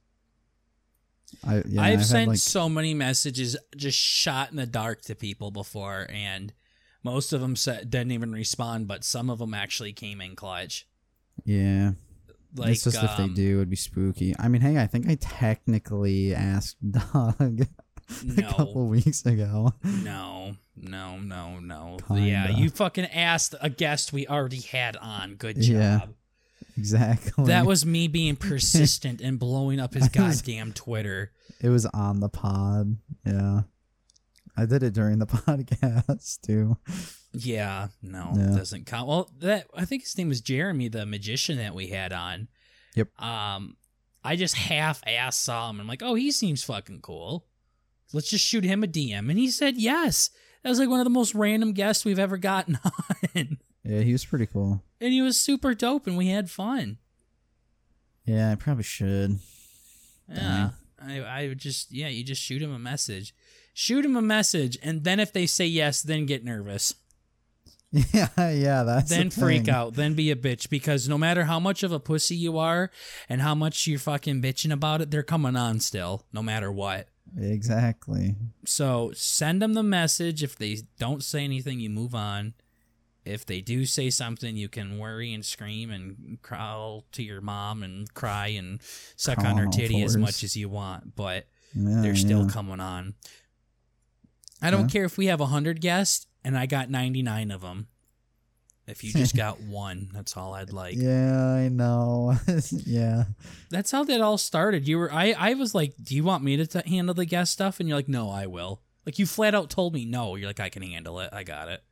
I yeah, I've, had, sent like, so many messages just shot in the dark to people before, and most of them said, didn't even respond, but some of them actually came in clutch. Yeah. Like, it's just if they um, do, it'd be spooky. I mean, hey, I think I technically asked Doug a couple weeks ago. no, no, no, no. Kinda. Yeah, you fucking asked a guest we already had on. Good job. Yeah. Exactly. That was me being persistent and blowing up his goddamn Twitter. It was on the pod. Yeah. I did it during the podcast too. Yeah, no, it doesn't count. Well, that I think his name was Jeremy, the magician that we had on. Yep. Um, I just half ass saw him. I'm like, oh, he seems fucking cool. Let's just shoot him a DM, and he said yes. That was like one of the most random guests we've ever gotten on, Yeah, he was pretty cool. and he was super dope, and we had fun. Yeah, I probably should. Yeah, I, I would just yeah, you just shoot him a message, shoot him a message, and then if they say yes, then get nervous. Yeah, yeah, that's then the freak out, then be a bitch because no matter how much of a pussy you are and how much you're fucking bitching about it, they're coming on still, no matter what. Exactly. So send them the message. If they don't say anything, you move on. if they do say something, you can worry and scream and crawl to your mom and cry and suck on her titty as much as you want, but Yeah, they're still yeah. coming on. I don't Yeah. care if we have 100 guests and I got 99 of them. If you just got one, that's all I'd like. Yeah, I know. yeah. That's how that all started. You were I I was like, "Do you want me to t- handle the guest stuff?" And you're like, "No, I will." Like you flat out told me no. You're like, "I can handle it. I got it."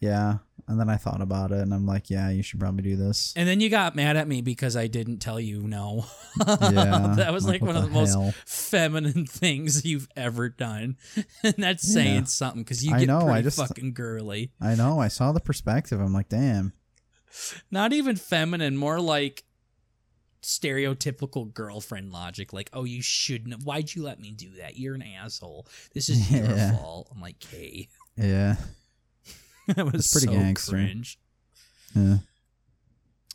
Yeah. And then I thought about it and I'm like, yeah, you should probably do this. And then you got mad at me because I didn't tell you no. Yeah. that was like, what one of the most feminine things you've ever done, and that's saying Yeah. something because you I get know, I pretty just- fucking girly. I know. I saw the perspective. I'm like, damn. Not even feminine, more like stereotypical girlfriend logic. Like, oh, you shouldn't. Why'd you let me do that? You're an asshole. This is your fault. I'm like, hey, Yeah. that was pretty so gangster. cringe. Yeah.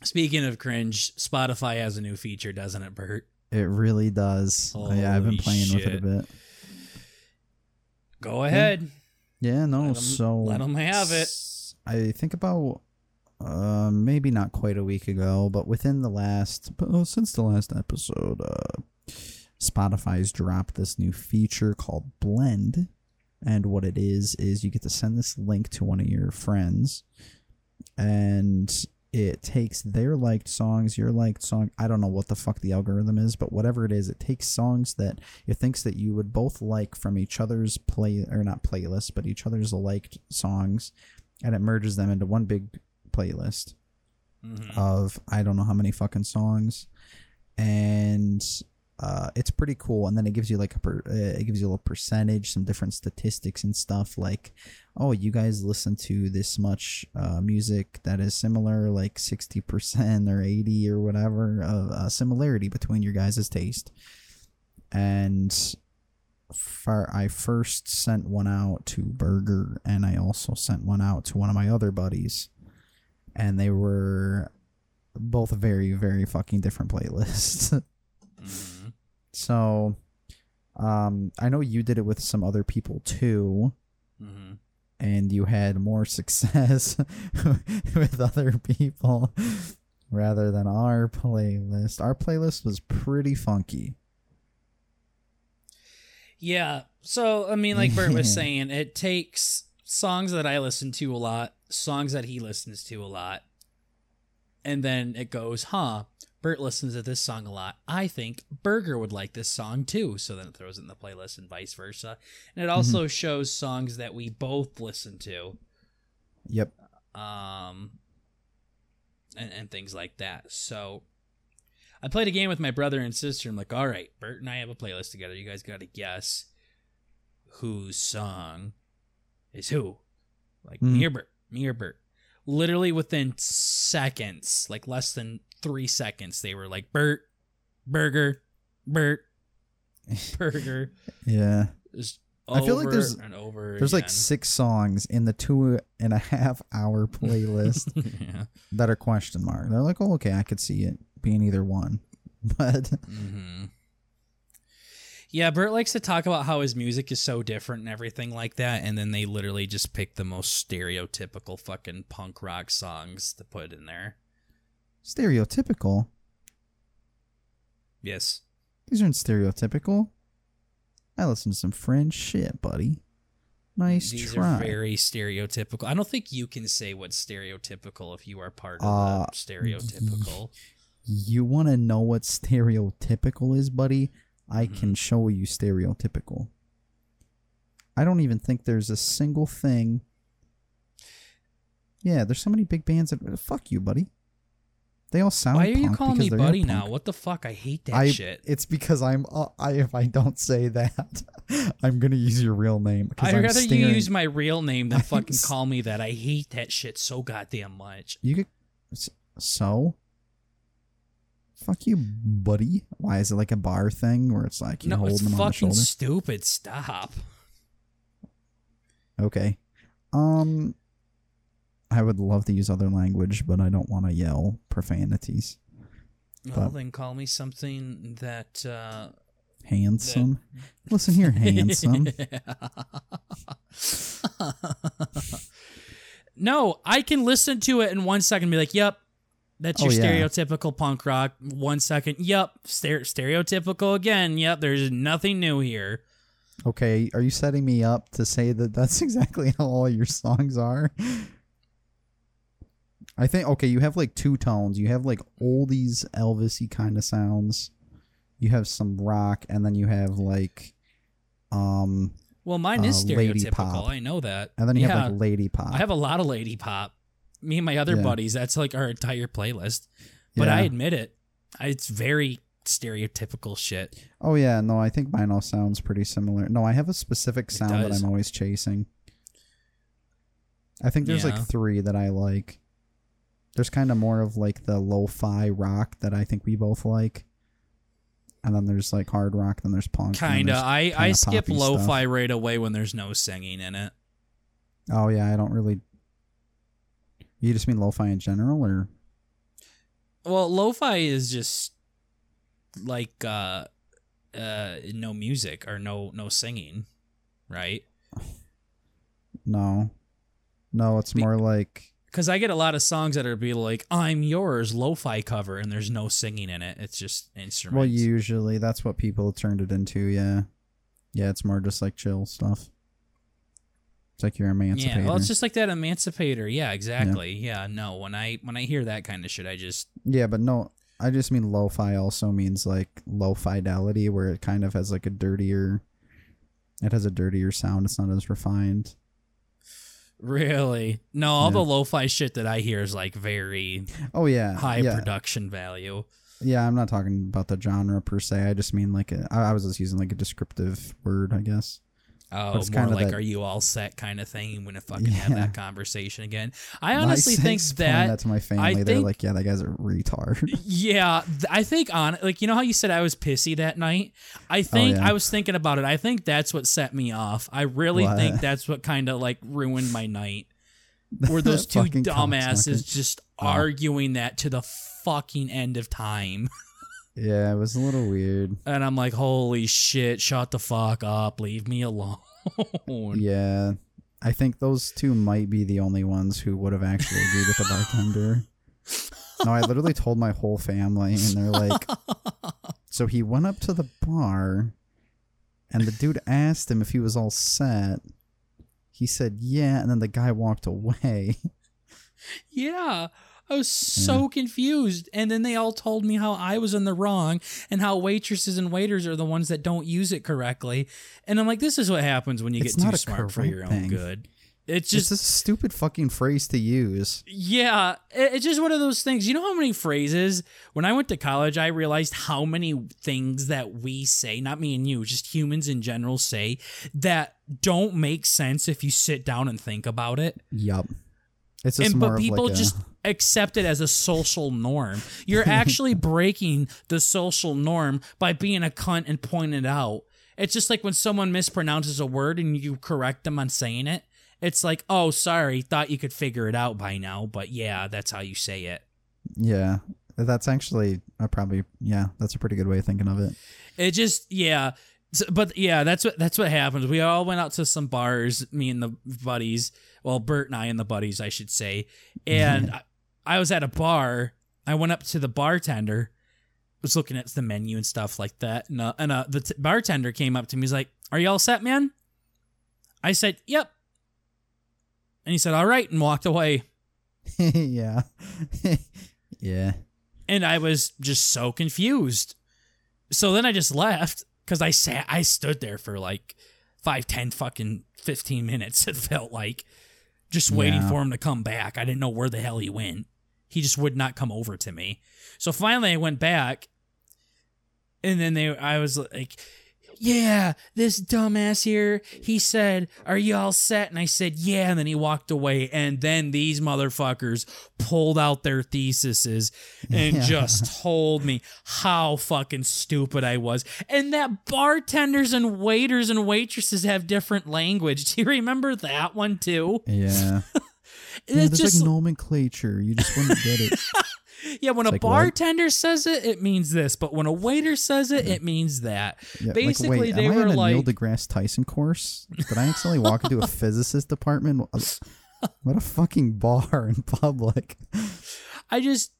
Speaking of cringe, Spotify has a new feature, doesn't it, Bert? It really does. yeah, I've been Holy playing with it a bit. Go ahead. Yeah, no, Let 'em- so them have it. I think about uh maybe not quite a week ago, but within the last uh, since the last episode, uh Spotify's dropped this new feature called Blend. And what it is is you get to send this link to one of your friends and it takes their liked songs, your liked song. I don't know what the fuck the algorithm is, but whatever it is, it takes songs that it thinks that you would both like from each other's play or not playlist, but each other's liked songs, and it merges them into one big playlist Mhm. of I don't know how many fucking songs, and uh, it's pretty cool. And then it gives you like a per, uh, it gives you a little percentage, some different statistics and stuff like, oh, you guys listen to this much uh, music that is similar, like sixty percent or eighty or whatever of uh, similarity between your guys' taste. And far, I first sent one out to Burger, and I also sent one out to one of my other buddies, and they were both very, very fucking different playlists. Mhm. So, um, I know you did it with some other people too, Mhm. and you had more success with other people rather than our playlist. Our playlist was pretty funky. Yeah. So, I mean, like Bert was saying, it takes songs that I listen to a lot, songs that he listens to a lot, and then it goes, huh, Bert listens to this song a lot. I think Burger would like this song too. So then it throws it in the playlist and vice versa. And it also shows songs that we both listen to. Yep. um, and, and things like that. So I played a game with my brother and sister. I'm like, all right, Bert and I have a playlist together. You guys got to guess whose song is who. Like Hmm. me or Bert, me or Bert. Literally within seconds, like less than three seconds, they were like, Bert, Burger, Bert, Burger. Yeah. Just I feel like over there's-. There's like six songs in the two and a half hour playlist yeah. that are question mark. They're like, oh, okay, I could see it being either one. But hmm Yeah, Bert likes to talk about how his music is so different and everything like that, and then they literally just pick the most stereotypical fucking punk rock songs to put in there. Stereotypical. Yes. These aren't stereotypical. I listen to some French shit, buddy. Nice These try. are very stereotypical. I don't think you can say what's stereotypical if you are part of Uh, the stereotypical. you want to know what stereotypical is, buddy? I Mhm. can show you stereotypical. I don't even think there's a single thing. Yeah, there's so many big bands that fuck you, buddy. They all sound. Why are you calling me buddy now? What the fuck? I hate that I, shit. It's because I'm. Uh, I if I don't say that, I'm gonna use your real name. I'd I'm rather staring- you use my real name than I'm fucking s- call me that. I hate that shit so goddamn much. You could. So. Fuck you, buddy. Why is it like a bar thing where it's like you no, hold it's them on the fucking shoulder? stupid. Stop. Okay. Um I would love to use other language, but I don't want to yell profanities. Well, But- then call me something that. Uh, Handsome. Listen here, handsome. No, I can listen to it in one second and be like, yep, that's your Oh, yeah. stereotypical punk rock. One second, yep, stere- stereotypical again. Yep, there's nothing new here. Okay, are you setting me up to say that that's exactly how all your songs are? I think okay, you have like two tones. You have like oldies Elvisy kind of sounds. You have some rock, and then you have like, um, Well, mine is Uh, stereotypical. I know that. and then you yeah, have like lady pop. I have a lot of lady pop. Me and my other Yeah. buddies, that's like our entire playlist. But Yeah. I admit it, it's very stereotypical shit. Oh yeah, no, I think mine all sounds pretty similar. No, I have a specific sound that. I'm always chasing. I think there's Yeah. like three that I like. There's kind of more of like the lo-fi rock that I think we both like, and then there's like hard rock. Then there's punk. Kinda. there's I I skip lo-fi stuff. right away when there's no singing in it. Oh yeah, I don't really. You just mean lo-fi in general, or Well, lo-fi is just like uh uh no music or no no singing, right? no? No, it's more like Because I get a lot of songs that are be like "I'm yours" lo-fi cover, and there's no singing in it. It's just instruments. well, usually that's what people turned it into. Yeah, yeah, it's more just like chill stuff. It's like your Emancipator. Yeah, well, it's just like that Emancipator. Yeah, exactly. Yeah. no. When I when I hear that kind of shit, I just Yeah, but no, I just mean lo-fi also means like low fidelity, where it kind of has like a dirtier. It has a dirtier sound. It's not as refined. Really no. All the Yeah. lo-fi shit that I hear is like very Oh yeah, high yeah, production value. yeah. I'm not talking about the genre per se. I just mean like a, I, I was just using like a descriptive word, I guess. Oh, it's more like that- "Are you all set?" kind of thing. You want to fucking have that conversation again. I honestly say- think that, that to my family. They're think- like, yeah, that guy's a retard. yeah, th- I think on like you know how you said I was pissy that night. I oh, think Oh, yeah. I was thinking about it. I think that's what set me off. I really What? think that's what kind of like ruined my night. Were those two dumbasses just Oh. arguing that to the fucking end of time? Yeah, it was a little weird. And I'm like, holy shit, shut the fuck up, leave me alone. Yeah, I think those two might be the only ones who would have actually agreed with the bartender. No, I literally told my whole family, and they're like, so he went up to the bar, and the dude asked him if he was all set. He said, yeah, and then the guy walked away. Yeah. I was so mm-hmm. confused. And then they all told me how I was in the wrong and how waitresses and waiters are the ones that don't use it correctly. And I'm like, this is what happens when you It's get too smart for your own thing. good. It's It's just, a stupid fucking phrase to use. yeah, it's just one of those things. You know how many phrases, when I went to college, I realized how many things that we say, not me and you, just humans in general say, that don't make sense if you sit down and think about it. Yup. It's just and but people like a, just accept it as a social norm. You're actually breaking the social norm by being a cunt and pointing it out. It's just like when someone mispronounces a word and you correct them on saying it. It's like, oh, sorry, thought you could figure it out by now, but yeah, that's how you say it. yeah. That's actually a probably yeah. That's a pretty good way of thinking of it. It just yeah, but yeah, that's what that's what happens. We all went out to some bars, me and the buddies. Well, Bert and I and the buddies, I should say. And I, I was at a bar. I went up to the bartender, was looking at the menu and stuff like that, and uh, and uh, the t- bartender came up to me. He's like, "Are you all set, man?" I said, "Yep." And he said, "All right," and walked away. yeah. yeah. and I was just so confused. So then I just left because I sat, I stood there for like five, ten, fucking fifteen minutes. It felt like just waiting Yeah. for him to come back. I didn't know where the hell he went. He just would not come over to me. So finally, I went back, and then they, I was like. Yeah, this dumbass here, he said, Are you all set? And I said, Yeah. And then he walked away. And then these motherfuckers pulled out their theses and Yeah. just told me how fucking stupid I was. And that bartenders and waiters and waitresses have different language. Do you remember that one too? Yeah. yeah there's just like nomenclature. You just wouldn't get it. yeah, when a like what? bartender says it, it means this, but when a waiter says it, it means that. Yeah, Basically, like, wait, they am I were in a like, Neil deGrasse Tyson course? Did I accidentally walk into a physicist department? what a fucking bar in public. I just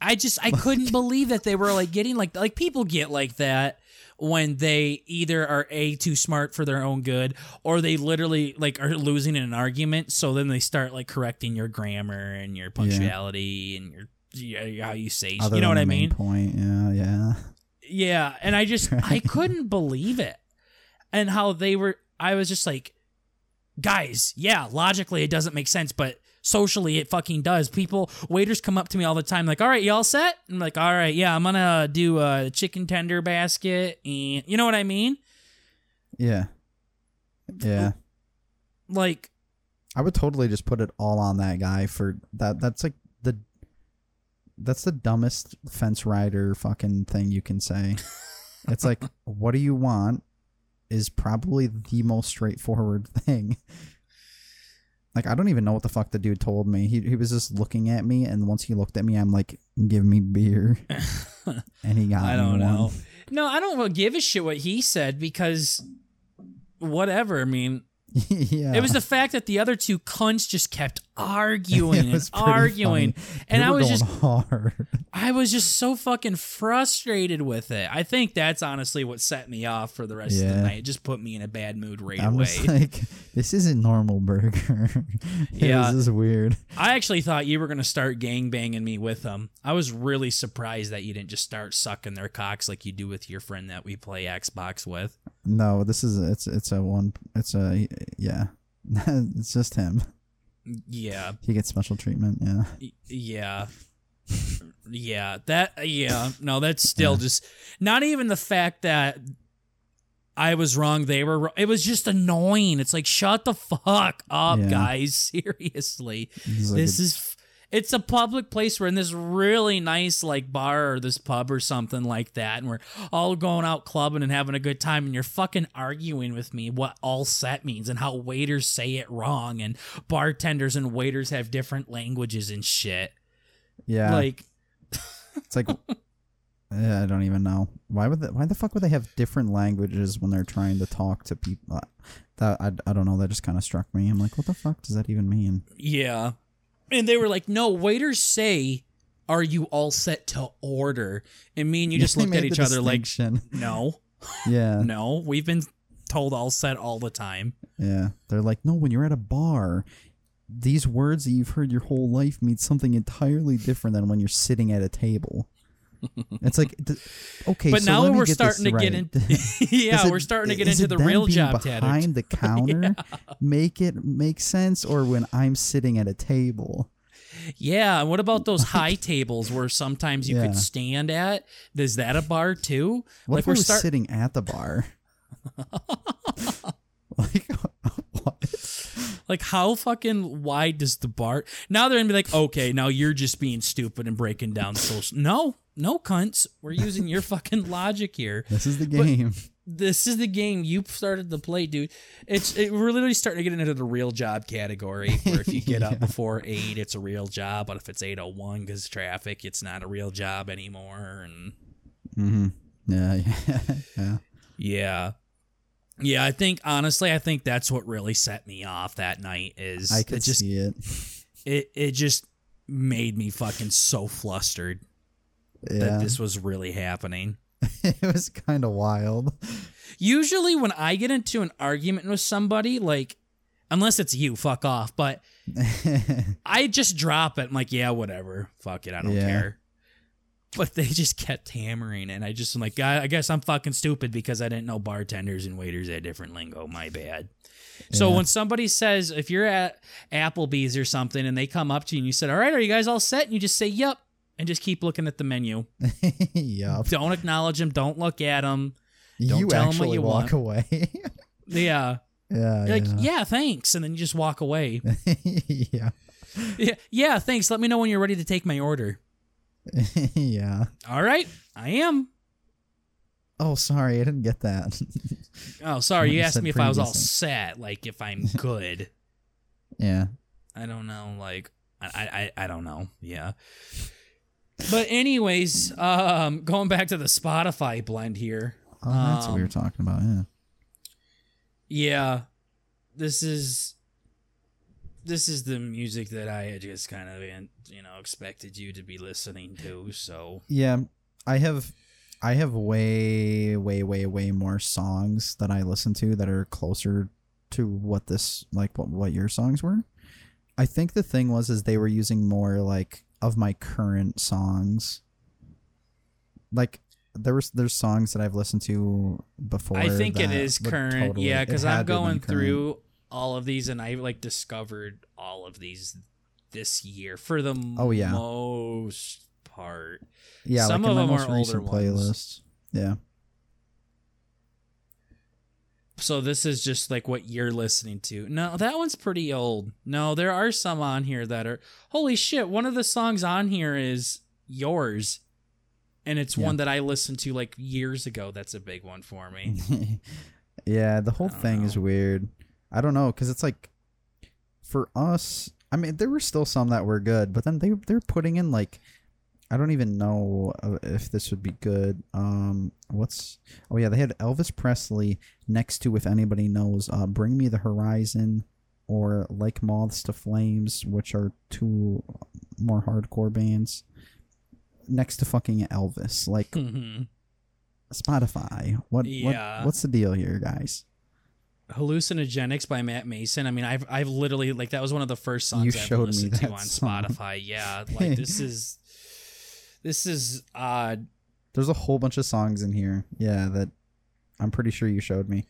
I just I couldn't believe that they were like getting like like people get like that when they either are a too smart for their own good or they literally like are losing in an argument so then they start like correcting your grammar and your punctuality and your yeah, how you say Other you know what I mean Point. Yeah, yeah. yeah and I just I couldn't believe it and how they were I was just like guys yeah logically it doesn't make sense but socially it fucking does people waiters come up to me all the time like all right y'all set i'm like all right yeah i'm gonna do a chicken tender basket and you know what i mean Yeah. Yeah. like I would totally just put it all on that guy for that. That's like the that's the dumbest fence rider fucking thing you can say. it's like, what do you want? Is probably the most straightforward thing. Like I don't even know what the fuck the dude told me. He he was just looking at me, and once he looked at me, I'm like, "Give me beer," and he got. i don't know one. no i don't give a shit what he said because whatever i mean yeah, It was the fact that the other two cunts just kept arguing and arguing, funny. and I was going just hard. I was just so fucking frustrated with it. I think that's honestly what set me off for the rest of the night. It just put me in a bad mood right I'm away. like, this isn't normal burger. Yeah. this is weird. I actually thought you were gonna start gang banging me with them. I was really surprised that you didn't just start sucking their cocks like you do with your friend that we play Xbox with. No, this is it's it's a one. It's a yeah. it's just him. Yeah, He gets special treatment. Yeah. Y- yeah yeah that yeah no that's still just not even the fact that i was wrong they were wrong. it was just annoying it's like shut the fuck up Yeah. guys seriously He's like this a- is it's a public place we're in this really nice like bar or this pub or something like that and we're all going out clubbing and having a good time and you're fucking arguing with me what all set means and how waiters say it wrong and bartenders and waiters have different languages and shit yeah. like it's like yeah, I don't even know why would they, why the fuck would they have different languages when they're trying to talk to people. Uh, that I, I don't know. That just kind of struck me. I'm like, what the fuck does that even mean? yeah and they were like no waiters say are you all set to order and me and you just looked at each other like no. Yeah, no we've been told all set all the time. Yeah. They're like, no, when you're at a bar, these words that you've heard your whole life mean something entirely different than when you're sitting at a table. It's like, okay, but so now let me we're starting to get right. in yeah we're starting to get into the real job behind tattoo the counter make it make sense or when i'm sitting at a table? Yeah and what about those high tables where sometimes you Yeah. could stand at? Is that a bar too? What like if we're start- sitting at the bar? Like what? Like how fucking wide does the bar now they're gonna be like okay now you're just being stupid and breaking down social no no cunts we're using your fucking logic here this is the game this is the game you started to play, dude. It's it, we're literally starting to get into the real job category. Where if you get up before eight, it's a real job, but if it's eight oh one because traffic, it's not a real job anymore. And hmm yeah yeah yeah yeah, yeah. I think honestly, I think that's what really set me off that night. Is i it could just see it it it just made me fucking so flustered yeah that this was really happening. it was kind of wild Usually, when I get into an argument with somebody, like unless it's you, fuck off. But I just drop it. I'm like, yeah, whatever. Fuck it. I don't Yeah. care. But they just kept hammering, and I just am like, I, I guess I'm fucking stupid because I didn't know bartenders and waiters had different lingo. My bad. So Yeah. when somebody says, if you're at Applebee's or something, and they come up to you and you said, "All right, are you guys all set?" and you just say, "Yep," and just keep looking at the menu. yup Don't acknowledge them. Don't look at them. Don't you tell 'em what actually you walk want. away Yeah, yeah You're like yeah. thanks, and then you just walk away. yeah yeah, yeah, thanks. Let me know when you're ready to take my order. yeah All right, I am. oh sorry i didn't get that Oh, sorry. You asked me if I was all set, like if I'm good. yeah I don't know. Like I, I, I don't know. Yeah. But anyways, um, going back to the Spotify blend here. oh that's what we Um, were talking about yeah Yeah, this is this is the music that I had just kind of you know expected you to be listening to. So Yeah, I have I have way way way way more songs that I listen to that are closer to what this like what what your songs were. I think the thing was is they were using more like of my current songs. Like there was there's songs that I've listened to before. I think it is current. totally- yeah, because I'm to have been going through all of these and I like discovered all of these this year for the Oh, yeah. most part. Yeah, some like of in my them most are recent older ones. playlist. Yeah. So this is just like what you're listening to. No, that one's pretty old. No, there are some on here that are holy shit. One of the songs on here is yours. And it's Yeah. one that I listened to like years ago. That's a big one for me. yeah, the whole thing is weird. I don't know because it's like for us. I mean, there were still some that were good, but then they they're putting in like I don't even know uh, if this would be good. Um, what's oh yeah, they had Elvis Presley next to if anybody knows, uh, Bring Me the Horizon or Like Moths to Flames, which are two more hardcore bands next to fucking Elvis. Like Mhm. Spotify. What, Yeah. what what's the deal here, guys? Hallucinogenics by Matt Maeson. I mean, I've I've literally like that was one of the first songs You I've showed me listened to on song. Spotify. Yeah, like this is this is odd. There's a whole bunch of songs in here. Yeah, that I'm pretty sure you showed me.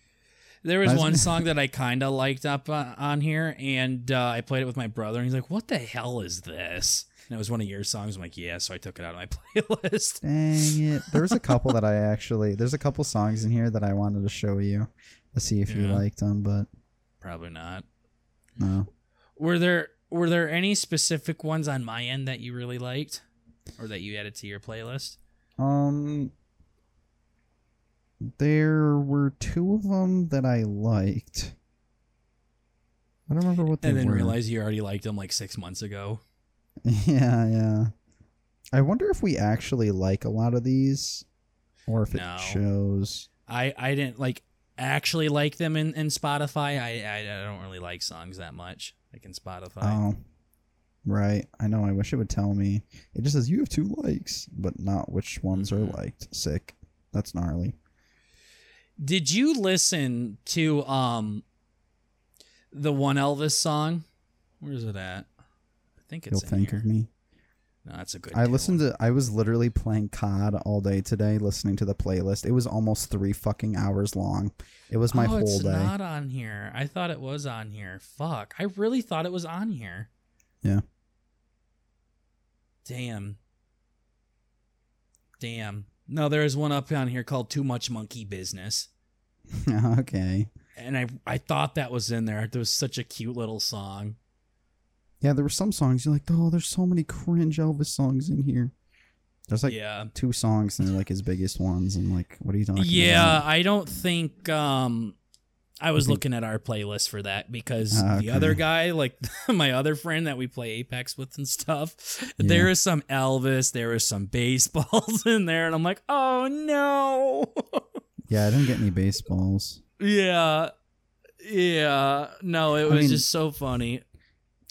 There was one song that I kind of liked up uh, on here, and uh, I played it with my brother, and he's like, "What the hell is this?" And it was one of your songs. I'm like, "Yeah," so I took it out of my playlist. Dang it. There's a couple that I actually there's a couple songs in here that I wanted to show you to see if you liked them, but Probably not. no. Were there were there any specific ones on my end that you really liked, or that you added to your playlist? Um there were two of them that I liked. I don't remember what they were. And then were. realize you already liked them like six months ago. Yeah, yeah. I wonder if we actually like a lot of these or if it shows. I I didn't like actually like them in, in Spotify. I, I I don't really like songs that much like in Spotify. Oh, right. I know. I wish it would tell me. It just says you have two likes, but not which ones are Mhm. liked. Sick. That's gnarly. Did you listen to um the one Elvis song? Where is it at? I think it's. You'll in think here. of me. No, that's a good. I listened one. to. I was literally playing COD all day today, listening to the playlist. It was almost three fucking hours long. It was my oh, whole it's day. It's not on here. I thought it was on here. Fuck. I really thought it was on here. Yeah. Damn. Damn. No, there is one up on here called Too Much Monkey Business. okay. And I I thought that was in there. It was such a cute little song. Yeah, there were some songs you're like, oh, there's so many cringe Elvis songs in here. There's like yeah. two songs and they're like his biggest ones. And like, what are you talking Yeah, about? I don't think um I was looking at our playlist for that because Ah, the okay. other guy, like my other friend that we play Apex with and stuff, Yeah. there is some Elvis, there is some baseballs in there, and I'm like, oh no. Yeah, I didn't get any baseballs. yeah. Yeah. No, it I was mean- just so funny.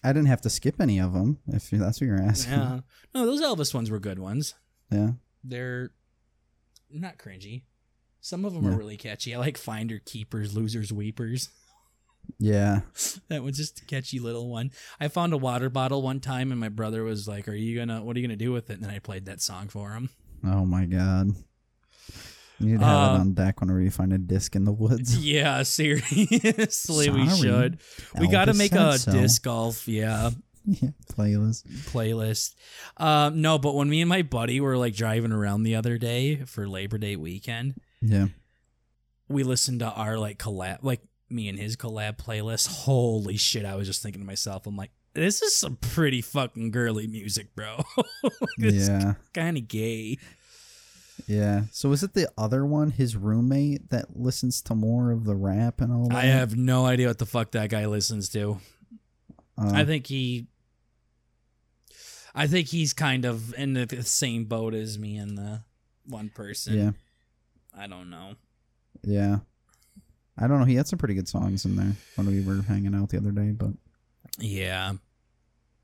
I didn't have to skip any of them. If that's what you're asking. Yeah. No, those Elvis ones were good ones. Yeah. They're not cringy. Some of them Yeah. are really catchy. I like Finder Keepers, Losers, Weepers. Yeah. That was just a catchy little one. I found a water bottle one time, and my brother was like, "Are you gonna? What are you gonna do with it?" And then I played that song for him. Oh my god. You need to have Uh, it on deck whenever you find a disc in the woods. Yeah, seriously, we Sorry. should. We got to make a so. disc golf, yeah, Yeah, playlist. playlist. Um, no, but when me and my buddy were like driving around the other day for Labor Day weekend, Yeah. we listened to our like collab, like me and his collab playlist. Holy shit! I was just thinking to myself, I'm like, this is some pretty fucking girly music, bro. it's Yeah. kind of gay. Yeah. So is it the other one, his roommate, that listens to more of the rap and all that? I have no idea what the fuck that guy listens to. Uh, I think he. I think he's kind of in the same boat as me and the one person. Yeah. I don't know. Yeah. I don't know. He had some pretty good songs in there when we were hanging out the other day, but Yeah.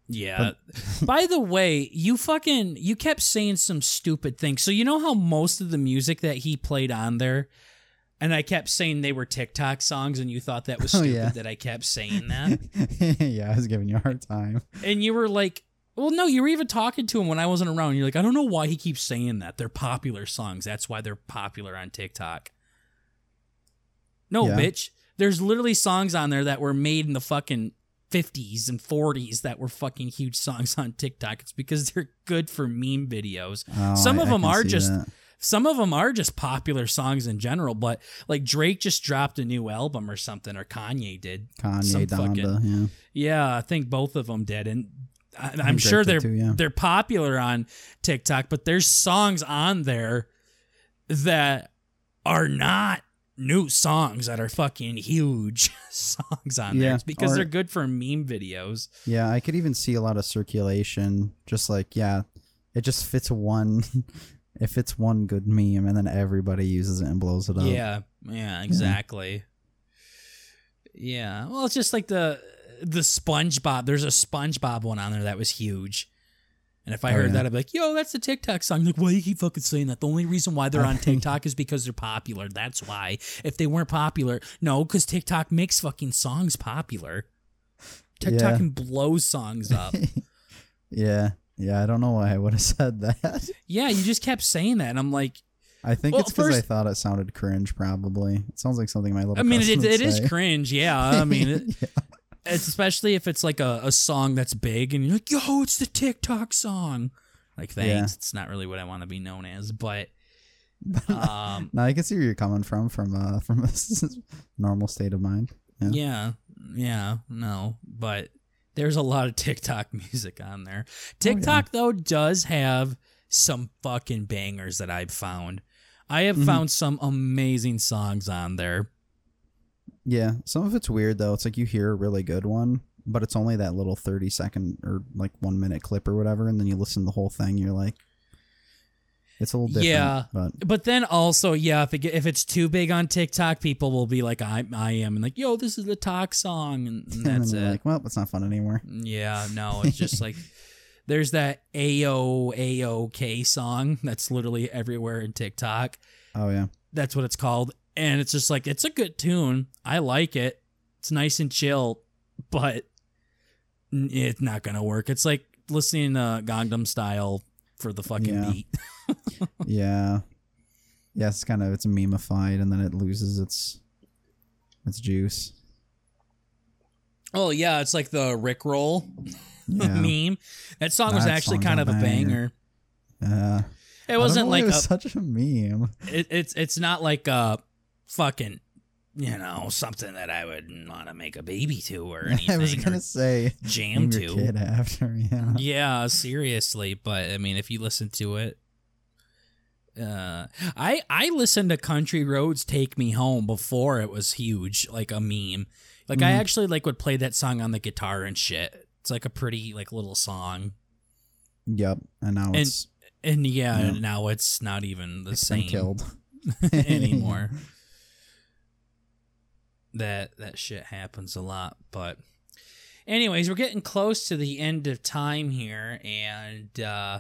Yeah. By the way, you fucking you kept saying some stupid things. So you know how most of the music that he played on there and I kept saying they were TikTok songs and you thought that was Oh, stupid yeah. that I kept saying that. yeah, I was giving you a hard time. and you were like well, no, you were even talking to him when I wasn't around. You're like, I don't know why he keeps saying that. They're popular songs. That's why they're popular on TikTok. No, Yeah. bitch. There's literally songs on there that were made in the fucking 50s and 40s that were fucking huge songs on TikTok. It's because they're good for meme videos. Oh, Some I- of them are just that. some of them are just popular songs in general, but like Drake just dropped a new album or something, or Kanye did. Kanye, Donda. fucking- yeah. Yeah, I think both of them did, and I'm sure they're too, yeah. they're popular on TikTok. But there's songs on there that are not new songs that are fucking huge songs on there. Yeah, It's because or- they're good for meme videos. Yeah, I could even see a lot of circulation. Just like, yeah, it just fits one. it fits one good meme, and then everybody uses it and blows it up. Yeah, yeah, exactly. Yeah. Well, it's just like the the SpongeBob. There's a SpongeBob one on there that was huge. And if I Oh, heard yeah. that, I'd be like, "Yo, that's the TikTok song." Like, why do you keep fucking saying that? The only reason why they're on TikTok is because they're popular. That's why. If they weren't popular, no, because TikTok makes fucking songs popular. TikTok Yeah. can blow songs up. yeah, yeah. I don't know why I would have said that. yeah, you just kept saying that, and I'm like, I think Well, it's because I thought it sounded cringe. Probably, it sounds like something my little. I mean, it, it is cringe. Yeah, I mean, it, Yeah. Especially if it's like a, a song that's big and you're like, yo, it's the TikTok song. Like, thanks. Yeah. It's not really what I want to be known as, but um, No, I can see where you're coming from from uh from a normal state of mind. Yeah. yeah, yeah, no, but there's a lot of TikTok music on there. TikTok though does have some fucking bangers that I've found. I have Mhm. found some amazing songs on there. Yeah, some of it's weird though. It's like you hear a really good one, but it's only that little thirty second or like one minute clip or whatever, and then you listen to the whole thing. You're like, it's a little different. Yeah. but But then also, yeah, if it, if it's too big on TikTok, people will be like, I, I am, and like, yo, this is the talk song, and, and and that's then it. like, well, it's not fun anymore. Yeah, no, it's just like there's that AO AOK song that's literally everywhere in TikTok. Oh yeah, That's what it's called. And it's just like it's a good tune. I like it. It's nice and chill, but it's not gonna work. It's like listening to Gangnam Style for the fucking Yeah. beat. yeah, yeah. It's kind of it's memeified, and then it loses its its juice. Oh yeah, it's like the Rickroll Yeah, meme. That song was actually song's kind of a banger. banger. yeah. It wasn't like don't know why it a, was such a meme. it, it's it's not like a fucking you know something that I would want to make a baby to or anything I was gonna say jam to. kid after. Yeah, Yeah, seriously, but I mean, if you listen to it, uh, I I listened to Country Roads Take Me Home before it was huge, like a meme. Like I Mhm. actually like would play that song on the guitar and shit. It's like a pretty like little song, yep. And now And it's and yeah, Yeah. now it's not even the it's same killed anymore. That that shit happens a lot, but anyways, we're getting close to the end of time here, and uh,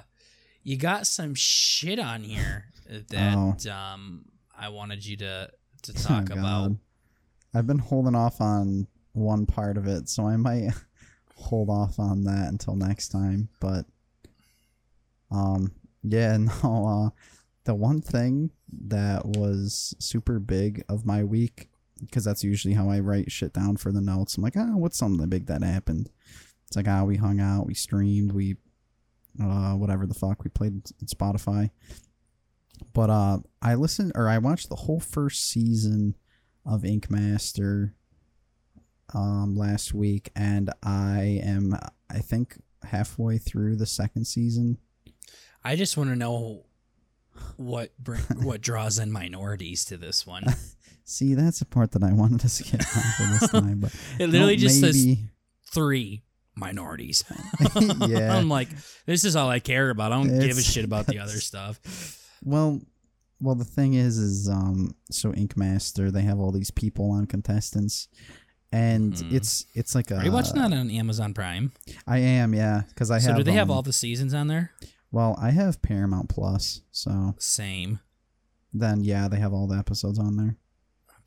you got some shit on here that um, I wanted you to to Oh, talk God. about. I've been holding off on one part of it, so I might hold off on that until next time. But um yeah, no, uh the one thing that was super big of my week, because that's usually how I write shit down for the notes. I'm like, ah, what's something big that happened? It's like, ah, we hung out, we streamed, we uh whatever the fuck, we played Spotify. But uh I listened or I watched the whole first season of Ink Master um last week and I am I think halfway through the second season. I just want to know what bring, what draws in minorities to this one. See, that's the part that I wanted to skip on for this time, but It literally just says maybe- three minorities. yeah. I'm like, this is all I care about. I don't give a shit about the other stuff. Well, well, the thing is, is um, so Ink Master they have all these people on contestants, and Mhm. it's it's like a. Are you watching that on Amazon Prime? I am, yeah, because I so have. do they have um, all the seasons on there? Well, I have Paramount Plus, so Same. then yeah, they have all the episodes on there.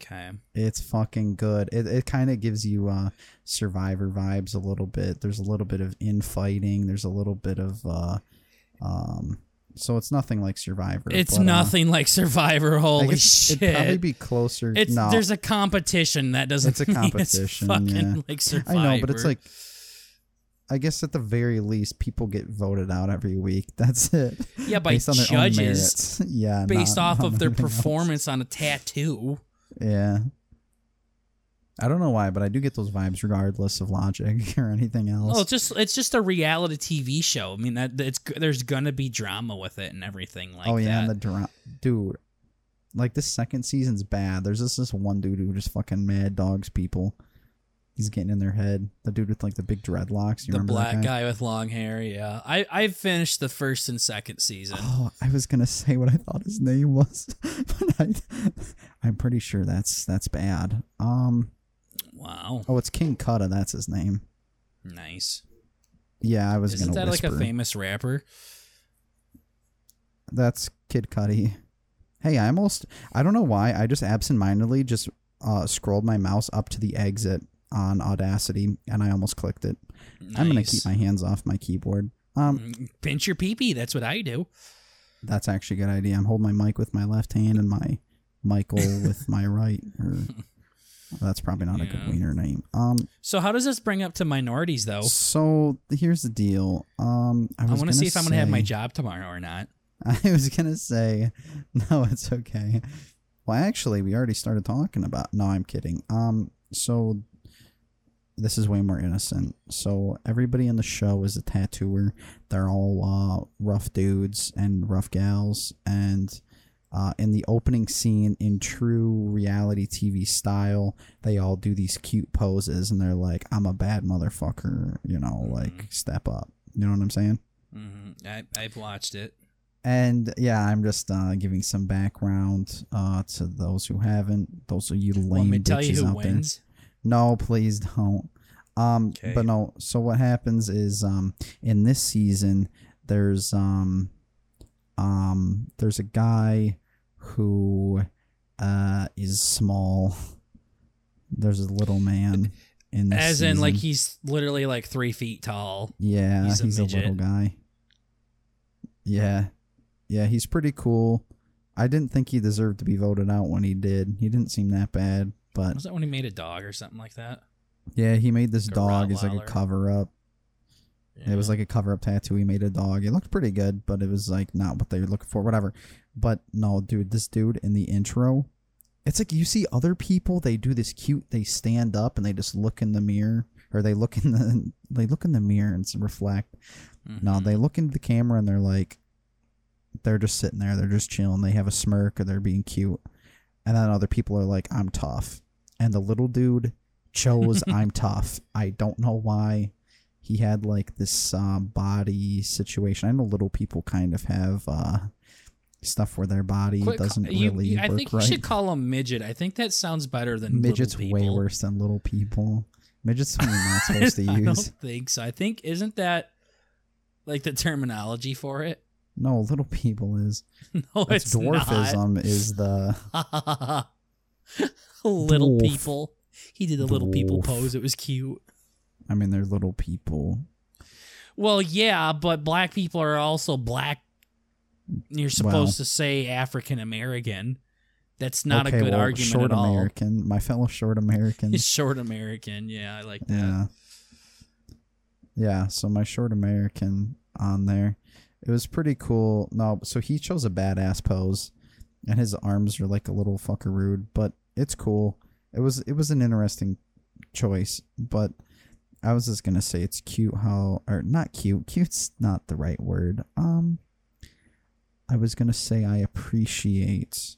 Okay. It's fucking good. It it kind of gives you uh Survivor vibes a little bit. There's a little bit of infighting. There's a little bit of uh um. So it's nothing like Survivor. It's but, uh, nothing like Survivor. Holy shit! It'd probably be closer. it's no, there's a competition that doesn't. It's a competition, It's fucking yeah. like Survivor. I know, but it's like. I guess at the very least, people get voted out every week. That's it. yeah, by based on their own judges yeah, based not- off not of their anything else. performance on a tattoo. Yeah. I don't know why, but I do get those vibes regardless of logic or anything else. Well, it's just it's just a reality TV show. I mean that it's there's gonna be drama with it and everything like oh yeah, and the drama, dude. Like this second season's bad. There's this this one dude who just fucking mad dogs people. He's getting in their head. The dude with like the big dreadlocks. You the remember black that guy with long hair. Yeah, I I finished the first and second season. Oh, I was gonna say what I thought his name was, but I, I'm pretty sure that's that's bad. Um. Wow, Oh, it's King Kutta. That's his name. nice. Yeah, I was Isn't gonna that whisper. like a famous rapper? That's Kid Cudi. Hey, I almost I don't know why I just absentmindedly just uh, scrolled my mouse up to the exit on Audacity and I almost clicked it. I'm gonna keep my hands off my keyboard. Um, Mm, pinch your peepee. That's what I do. that's actually a good idea. I'm holding my mic with my left hand and my Michael with my right. Or that's probably not a good Yeah. wiener name. Um, So how does this bring up to minorities though? so here's the deal. Um, I, I want to see if I'm gonna have my job tomorrow or not. I was gonna say, no, it's okay. Well, actually, we already started talking about. No, I'm kidding. Um, so this is way more innocent. So everybody in the show is a tattooer. They're all uh, rough dudes and rough gals, and uh, in the opening scene, in true reality TV style, they all do these cute poses, and they're like, "I'm a bad motherfucker," you know, like step up. You know what I'm saying? Mm-hmm. I I've watched it. And yeah, I'm just uh, giving some background uh, to those who haven't, those of you lame Want me to tell you bitches who out wins? there. No, please don't. Um, Okay. but no. So what happens is, um, in this season, there's um, um, there's a guy who uh is small. There's a little man in this. As in, like he's literally like three feet tall. Yeah, He's he's, a a, little guy. Yeah. Yeah, he's pretty cool. I didn't think he deserved to be voted out when he did. He didn't seem that bad, but Was that when he made a dog or something like that? yeah, he made this Like dog as like a cover up. It was like a cover up tattoo. He made a dog. It looked pretty good, but it was like not what they were looking for. Whatever. But no, dude, this dude in the intro, it's like you see other people. They do this cute. They stand up and they just look in the mirror, or they look in the they look in the mirror and reflect. No, Mhm. they look into the camera and they're like, they're just sitting there. They're just chilling. They have a smirk or they're being cute. And then other people are like, I'm tough. And the little dude chose I'm tough. I don't know why. He had like this uh, body situation. I know little people kind of have uh, stuff where their body Quick, doesn't you- really you- I work think right. you should call him midget. I think that sounds better than Midget's way worse than little people. Midget's something you're not supposed to use. I don't think so. I think isn't that like the terminology for it? No, little people is. No, That's it's not. dwarfism is the little Dwarf. people. He did a little people Dwarf. pose. It was cute. I mean, they're little people. Well, yeah, but black people are also black. You're supposed Well. to say African American. That's not a good well, argument short at all. American, my fellow short American. Short American. Yeah, I like that. yeah, yeah. So my short American on there, it was pretty cool. No, so he chose a badass pose, and his arms are like a little fucker rude, but it's cool. It was it was an interesting choice, but I was just gonna say it's cute how or not cute. Cute's not the right word. Um, I was gonna say I appreciate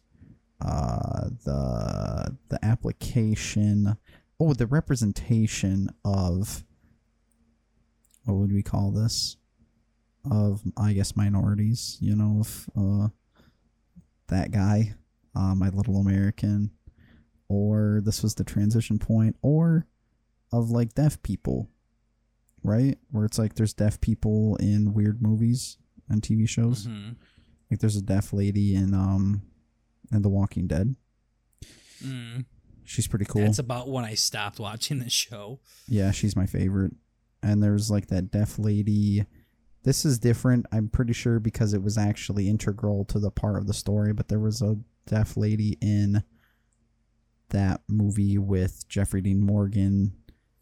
uh the the application oh the representation of what would we call this of i guess minorities you know of uh that guy uh my little american or this was the transition point or of like deaf people, right? Where it's like there's deaf people in weird movies and TV shows. Mhm. Like there's a deaf lady in um in The Walking Dead. Mm. She's pretty cool. That's about when I stopped watching the show. Yeah, she's my favorite. And there's like that deaf lady. This is different, I'm pretty sure, because it was actually integral to the part of the story. But there was a deaf lady in that movie with Jeffrey Dean Morgan,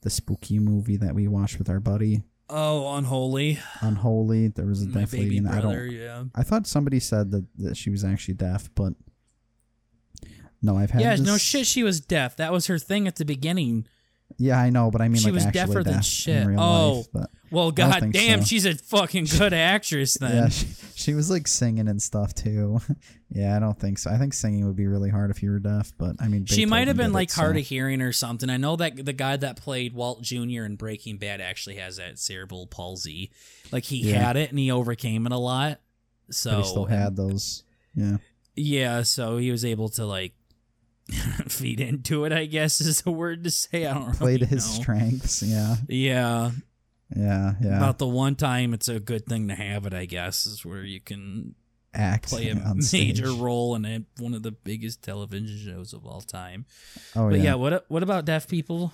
the spooky movie that we watched with our buddy, Oh, unholy. Unholy. There was a mm, My deaf lady that. I don't. Yeah. I thought somebody said that, that she was actually deaf, but no, I've had. Yeah. this- No shit. She was deaf. That was her thing at the beginning. Yeah, I know, but I mean, She like was deafer than shit. Oh. life, Well, god damn, so. she's a fucking good actress then. yeah, she, she was like singing and stuff too. yeah, I don't think so. I think singing would be really hard if you were deaf, but I mean, She might have been like it, hard so- of hearing or something. I know that the guy that played Walt Jr. in Breaking Bad actually has that cerebral palsy. Like he Yeah. had it and he overcame it a lot. So but he still had those. Yeah, yeah, so he was able to like feed into it. I guess is the word to say. I don't played really his know. strengths. Yeah, Yeah, yeah, yeah. about the one time it's a good thing to have it. I guess is where you can Act play a on major stage. role in a, one of the biggest television shows of all time. Oh But yeah, yeah. what what about deaf people?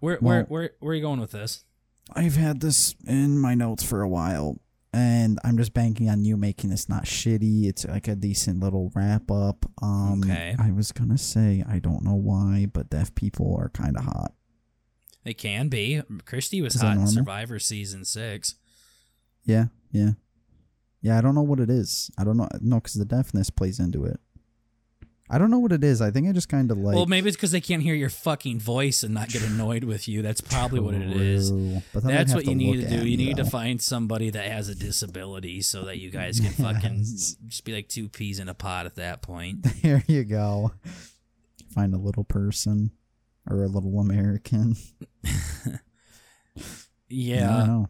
Where where where where are you going with this? I've had this in my notes for a while, and I'm just banking on you making this not shitty. It's like a decent little wrap up. Um, Okay. I was gonna say I don't know why, but deaf people are kind of hot. It can be. Christy was Is hot in? Survivor season six. Yeah, yeah, yeah. I don't know what it is. I don't know. No, because the deafness plays into it. I don't know what it is. I think I just kind of like. well, maybe it's because they can't hear your fucking voice and not get annoyed with you. That's probably what it is. But That's what you need to do. You need to find somebody that has a disability so that you guys can fucking Yes. just be like two peas in a pod at that point. There you go. Find a little person or a little American. Yeah.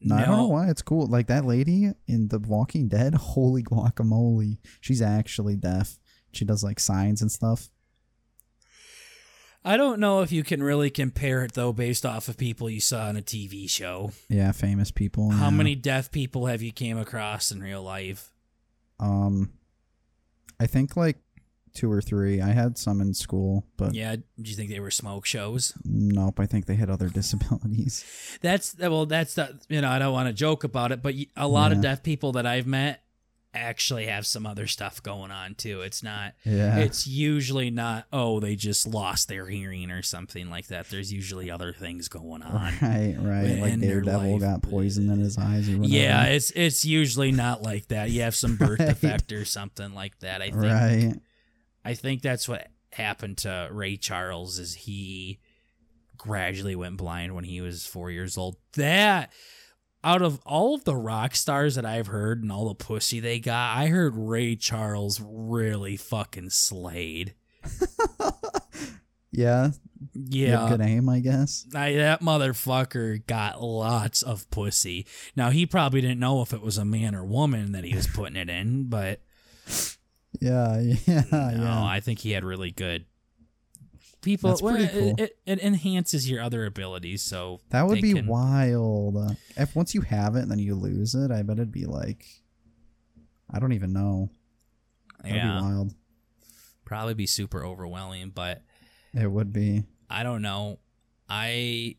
No, I don't know why it's cool. Like that lady in The Walking Dead, holy guacamole. She's actually deaf. She does like signs and stuff. I don't know if you can really compare it though based off of people you saw on a TV show. Yeah, famous people. How yeah. many deaf people have you came across in real life? Um, I think like two or three. I had some in school, but Yeah, do you think they were smoke shows? nope. I think they had other disabilities. That's well, that's the you know I don't want to joke about it, but a lot of deaf people that I've met actually have some other stuff going on too. It's not. Yeah, It's usually not. Oh, they just lost their hearing or something like that. There's usually other things going on. right, right. Like in Daredevil life. got poison in his eyes or whatever. Yeah, it's it's usually not like that. You have some birth Right. defect or something like that. I think. right. I think that's what happened to Ray Charles. Is he gradually went blind when he was four years old. That out of all of the rock stars that I've heard and all the pussy they got, I heard Ray Charles really fucking slayed. Yeah, Yeah, good aim, I guess. I, that motherfucker got lots of pussy. Now he probably didn't know if it was a man or woman that he was putting it in, but Yeah, yeah, no, yeah. I think he had really good. People, That's pretty well, cool. it, it, it enhances your other abilities, so That would be can- wild. Uh, If once you have it and then you lose it, I bet it'd be like, I don't even know. That'd yeah, be wild. probably be super overwhelming. But It would be. I don't know. I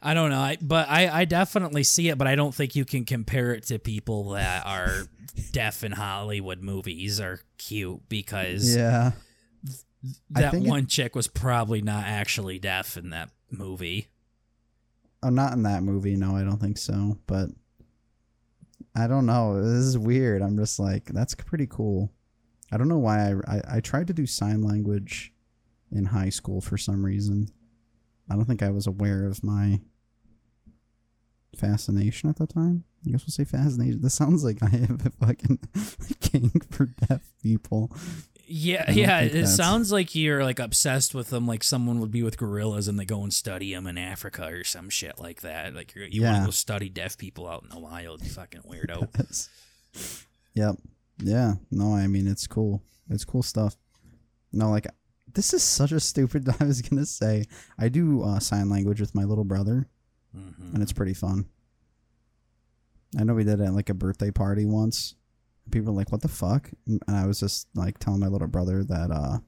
I don't know. I, but I, I definitely see it, but I don't think you can compare it to people that are deaf in Hollywood movies are cute because Yeah. That think it- one chick was probably not actually deaf in that movie. Oh, not in that movie. No, I don't think so. But I don't know. This is weird. I'm just like, that's pretty cool. I don't know why I, I, I tried to do sign language in high school for some reason. I don't think I was aware of my fascination at the time. I guess we'll say fascination. This sounds like I have a fucking kink for deaf people. Yeah, yeah. It that's- sounds like you're like obsessed with them, like someone would be with gorillas and they go and study them in Africa or some shit like that. Like you're, you want to go study deaf people out in the wild, you fucking weirdo. Yep. Yeah. No, I mean it's cool. It's cool stuff. No, like this is such a stupid. I was gonna say I do uh, sign language with my little brother, Mhm. and it's pretty fun. I know we did it at like a birthday party once. People were like, "What the fuck?" And I was just like telling my little brother that uh,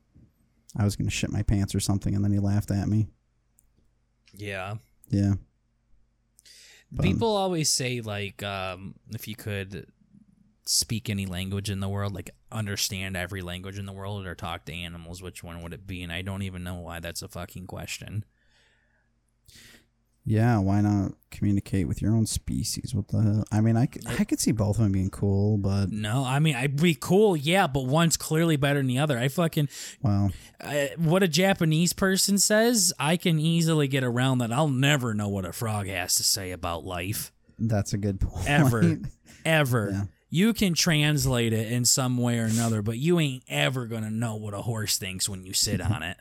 I was gonna shit my pants or something, and then he laughed at me. Yeah. Yeah. But, um, People always say like um, if you could speak any language in the world, like understand every language in the world or talk to animals, which one would it be? And I don't even know why that's a fucking question. Yeah, why not communicate with your own species? What the hell? I mean, I could, I could see both of them being cool, but No, I mean I'd be cool, yeah, but one's clearly better than the other. I fucking well, I, what a Japanese person says, I can easily get around that. I'll never know what a frog has to say about life that's a good point. ever, ever. Yeah. You can translate it in some way or another, but you ain't ever gonna know what a horse thinks when you sit on it.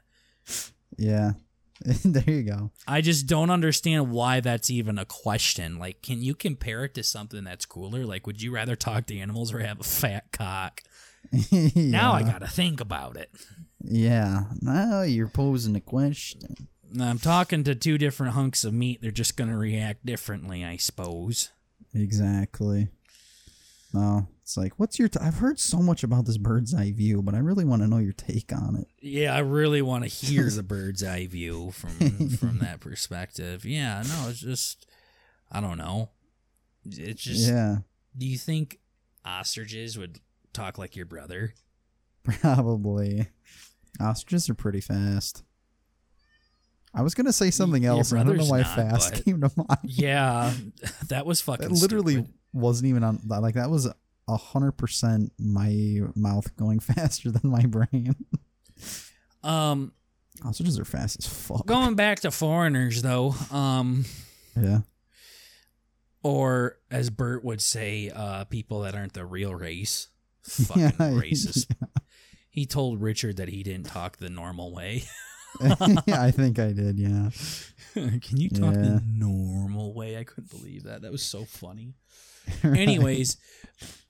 yeah, there you go. I just don't understand why that's even a question. Like, can you compare it to something that's cooler? Like, would you rather talk to animals or have a fat cock? Now I gotta think about it. Yeah, now you're posing a question. I'm talking to two different hunks of meat. They're just gonna react differently, I suppose. Exactly. No, it's like, what's your? T- I've heard so much about this bird's eye view, but I really want to know your take on it. Yeah, I really want to hear the bird's eye view from from that perspective. Yeah, no, it's just I don't know. It's just yeah, do you think ostriches would talk like your brother? probably. Ostriches are pretty fast. I was gonna say something else. and I don't know why not, fast came to mind. Yeah, that was fucking That literally stupid. Wasn't even on. Like that was a hundred percent my mouth going faster than my brain. Um, are fast as fuck. going back to foreigners though, um, Yeah. or as Bert would say, uh, people that aren't the real race. Fucking Yeah, racist. He told Richard that he didn't talk the normal way. yeah, I think I did. Yeah. Can you talk Yeah. the normal way? I couldn't believe that. That was so funny. Anyways,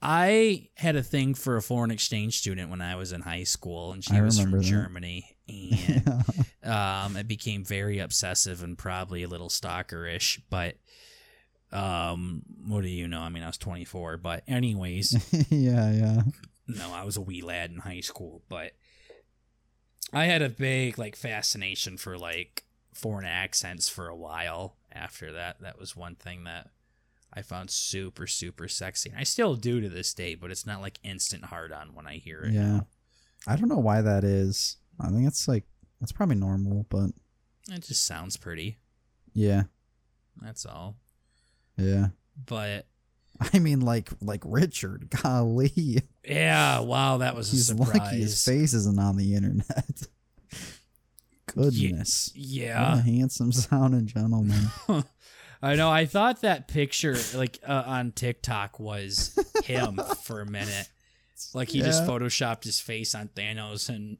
I had a thing for a foreign exchange student when I was in high school, and she I was from that. Germany. And um, it became very obsessive and probably a little stalkerish. But um, what do you know? I mean, I was 24. But anyways, yeah, yeah. no, I was a wee lad in high school, but I had a big like fascination for like foreign accents for a while after that. That was one thing that I found super, super sexy. and I still do to this day, but it's not like instant hard on when I hear it. Yeah. I don't know why that is. I think it's like that's probably normal, but It just sounds pretty. yeah, That's all. yeah. But I mean, like like Richard, golly, yeah, wow, that was a surprise. lucky his face isn't on the internet. Goodness, what Yeah. a handsome sounding gentleman. I know. I thought that picture, like uh, on TikTok, was him for a minute. Like he just photoshopped his face on Thanos, and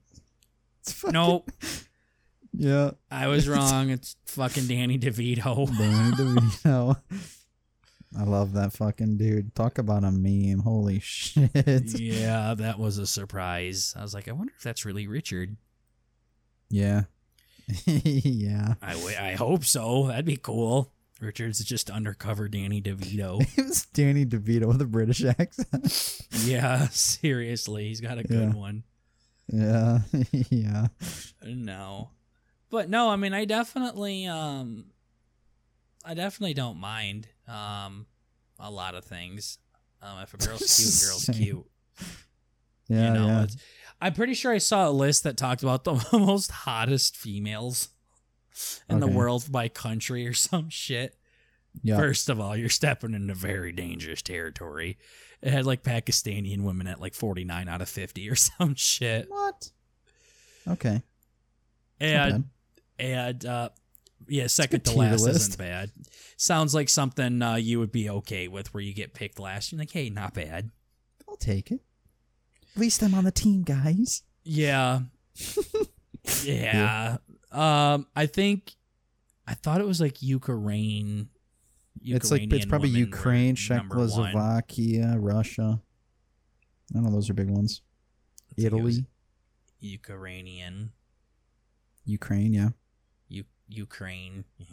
fucking- nope, Yeah, I was wrong. It's fucking Danny DeVito. Danny DeVito. I love that fucking dude. Talk about a meme. Holy shit. yeah, that was a surprise. I was like, I wonder if that's really Richard. Yeah. yeah. I, w- I hope so. That'd be cool. Richard's just undercover Danny DeVito. It was Danny DeVito with a British accent. yeah, seriously, he's got a good Yeah. one. yeah. yeah. No. But no, I mean I definitely um I definitely don't mind um a lot of things. Um if a girl's cute, girl's Same. cute. Yeah. you know, yeah. I'm pretty sure I saw a list that talked about the most hottest females in the world by country or some shit. Yeah. First of all, you're stepping into very dangerous territory. It had like Pakistani women at like 49 out of 50 or some shit. What? Okay. And and uh yeah second to last list. isn't bad sounds like something uh, you would be okay with where you get picked last you're like hey not bad I'll take it. At least I'm on the team, guys. yeah yeah um i think i thought it was like ukraine it's like it's probably Ukraine. Czechoslovakia, Russia. I know those are big ones. Italy. ukrainian Ukraine, yeah. U- Ukraine. Yeah.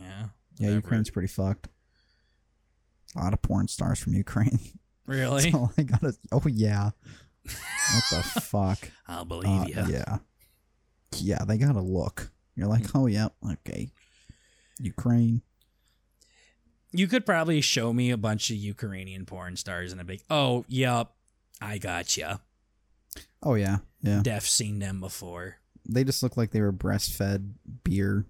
Yeah, whatever. Ukraine's pretty fucked. A lot of porn stars from Ukraine. Really? I gotta. Oh yeah. what the fuck? I'll believe Uh, you. Yeah. Yeah, they gotta look. You're like, oh yeah, okay. Ukraine. You could probably show me a bunch of Ukrainian porn stars and I'd be like, oh, yep, I gotcha. Oh yeah, yeah. Def seen them before. They just look like they were breastfed beer.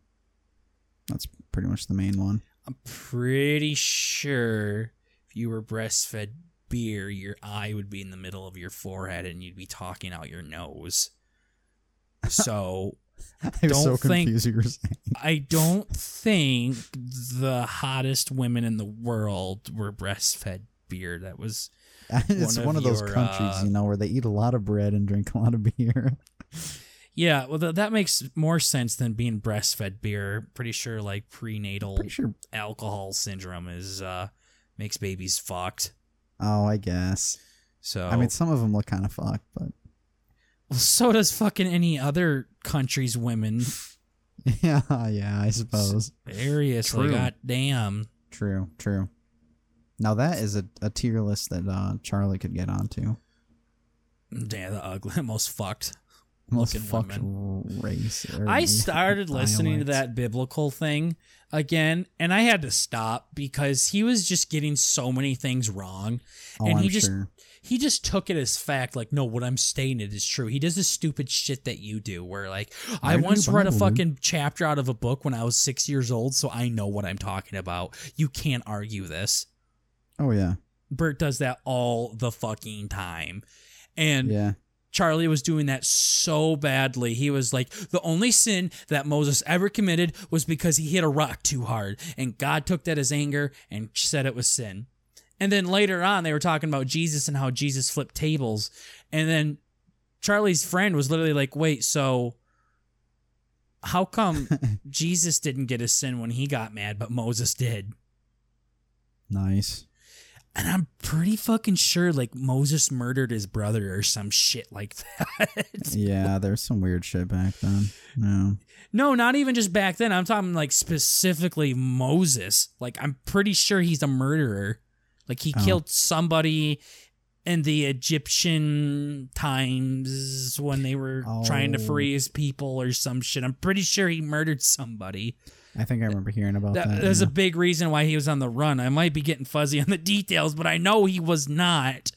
That's pretty much the main one. I'm pretty sure if you were breastfed beer, your eye would be in the middle of your forehead and you'd be talking out your nose. So I was Don't so think- confused. You were saying. I don't think the hottest women in the world were breastfed beer. That was it's one one, of of those your, countries, uh, you know, where they eat a lot of bread and drink a lot of beer. yeah. Well, th- that makes more sense than being breastfed beer. Pretty sure like prenatal Pretty sure. alcohol syndrome is uh makes babies fucked. Oh, I guess. So I mean, some of them look kind of fucked, but Well, so does fucking any other country's women. yeah, yeah, I suppose. Seriously, True. goddamn. True, true. Now that is a, a tier list that uh, Charlie could get onto. Damn, the ugly, most fucked. Most fucked women. race. I started listening to that biblical thing again, and I had to stop because he was just getting so many things wrong. Oh, and I'm he just sure. He just took it as fact, like, no, what I'm stating it is true. He does the stupid shit that you do, where like I the once read a fucking chapter out of a book when I was six years old, so I know what I'm talking about. You can't argue this. Oh yeah, Bert does that all the fucking time. And yeah. Charlie was doing that so badly. He was like, the only sin that Moses ever committed was because he hit a rock too hard. And God took that as anger and said it was sin. And then later on, they were talking about Jesus and how Jesus flipped tables. And then Charlie's friend was literally like, wait, so how come Jesus didn't get a sin when he got mad, but Moses did? Nice. And I'm pretty fucking sure like Moses murdered his brother or some shit like that. Yeah, there's some weird shit back then. No. no, not even just back then. I'm talking like specifically Moses. Like I'm pretty sure he's a murderer. Like he Oh. killed somebody in the Egyptian times when they were trying to Oh. free his people or some shit. I'm pretty sure he murdered somebody. I think I remember hearing about that. That, there's yeah. a big reason why he was on the run. I might be getting fuzzy on the details, but I know he was not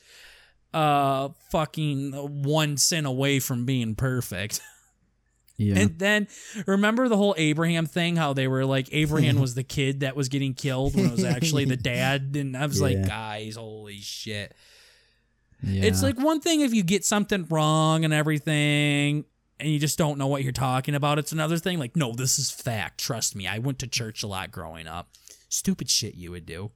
uh fucking one sin away from being perfect. yeah. And then remember the whole Abraham thing, how they were like Abraham was the kid that was getting killed when it was actually the dad, and I was like, guys, holy shit. yeah. It's like one thing if you get something wrong and everything and you just don't know what you're talking about. It's another thing like, no, this is fact. Trust me. I went to church a lot growing up. Stupid shit you would do.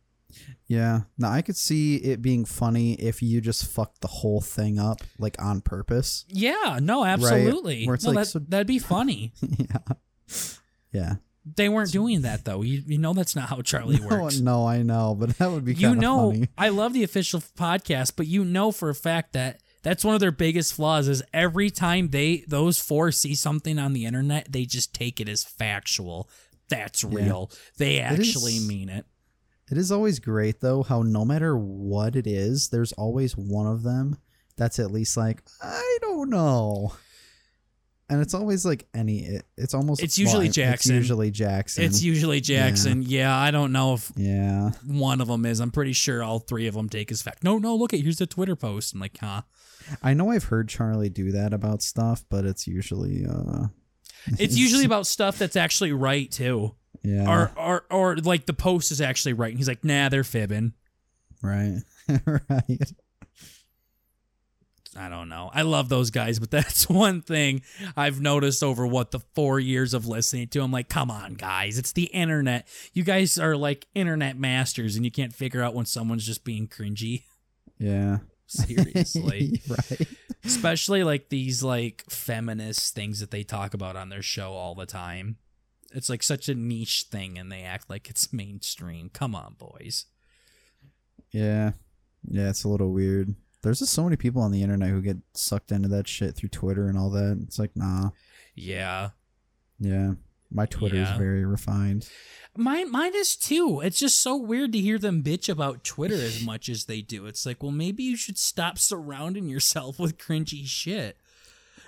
Yeah. Now I could see it being funny if you just fucked the whole thing up like on purpose. Yeah, no, absolutely. Where it's no, like, that, so- that'd be funny. yeah. Yeah. they weren't doing that though. You, you know that's not how Charlie No, works. no, I know, but that would be you know, funny. I love the official podcast, but you know for a fact that that's one of their biggest flaws is every time they those four see something on the internet, they just take it as factual. That's real. They actually is- mean it. It is always great though how no matter what it is, there's always one of them that's at least like I don't know. And it's always like any it, it's almost It's usually well, Jackson. It's usually Jackson. It's usually Jackson. Yeah. I don't know if yeah. one of them is. I'm pretty sure all three of them take his fact. No, no, look at here's the Twitter post. I'm like, huh? I know I've heard Charlie do that about stuff, but it's usually uh It's usually about stuff that's actually right too. Yeah. Or or or like the post is actually right. And he's like, nah, they're fibbing. right. right. I don't know. I love those guys, but that's one thing I've noticed over what the four years of listening to. I'm like, come on, guys. It's the internet. You guys are like internet masters and you can't figure out when someone's just being cringy. Yeah. Seriously. right. Especially like these like feminist things that they talk about on their show all the time. It's like such a niche thing and they act like it's mainstream. Come on, boys. Yeah. Yeah, it's a little weird. There's just so many people on the internet who get sucked into that shit through Twitter and all that. It's like, nah. Yeah. Yeah. My Twitter is very refined. Mine, mine is too. It's just so weird to hear them bitch about Twitter as much as they do. It's like, well, maybe you should stop surrounding yourself with cringy shit.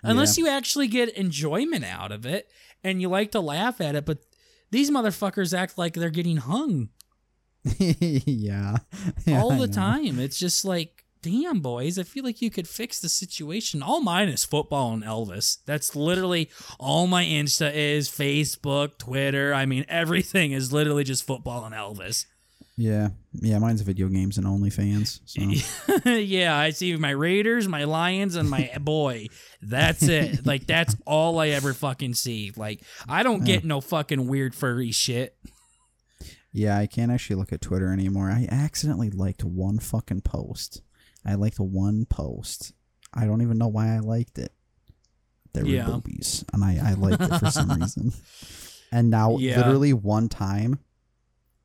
Unless you actually get enjoyment out of it and you like to laugh at it, but these motherfuckers act like they're getting hung yeah. Yeah, all the time. It's just like, damn, boys, I feel like you could fix the situation. All mine is football and Elvis. That's literally all my Insta is Facebook, Twitter. I mean, everything is literally just football and Elvis. Yeah. Yeah, mine's video games and OnlyFans. So yeah, I see my Raiders, my Lions, and my boy. That's it. Like, that's all I ever fucking see. Like, I don't get no fucking weird furry shit. Yeah, I can't actually look at Twitter anymore. I accidentally liked one fucking post. I liked one post. I don't even know why I liked it. There were Yeah. boobies, and I, I liked it for some reason. And now, Yeah. literally one time,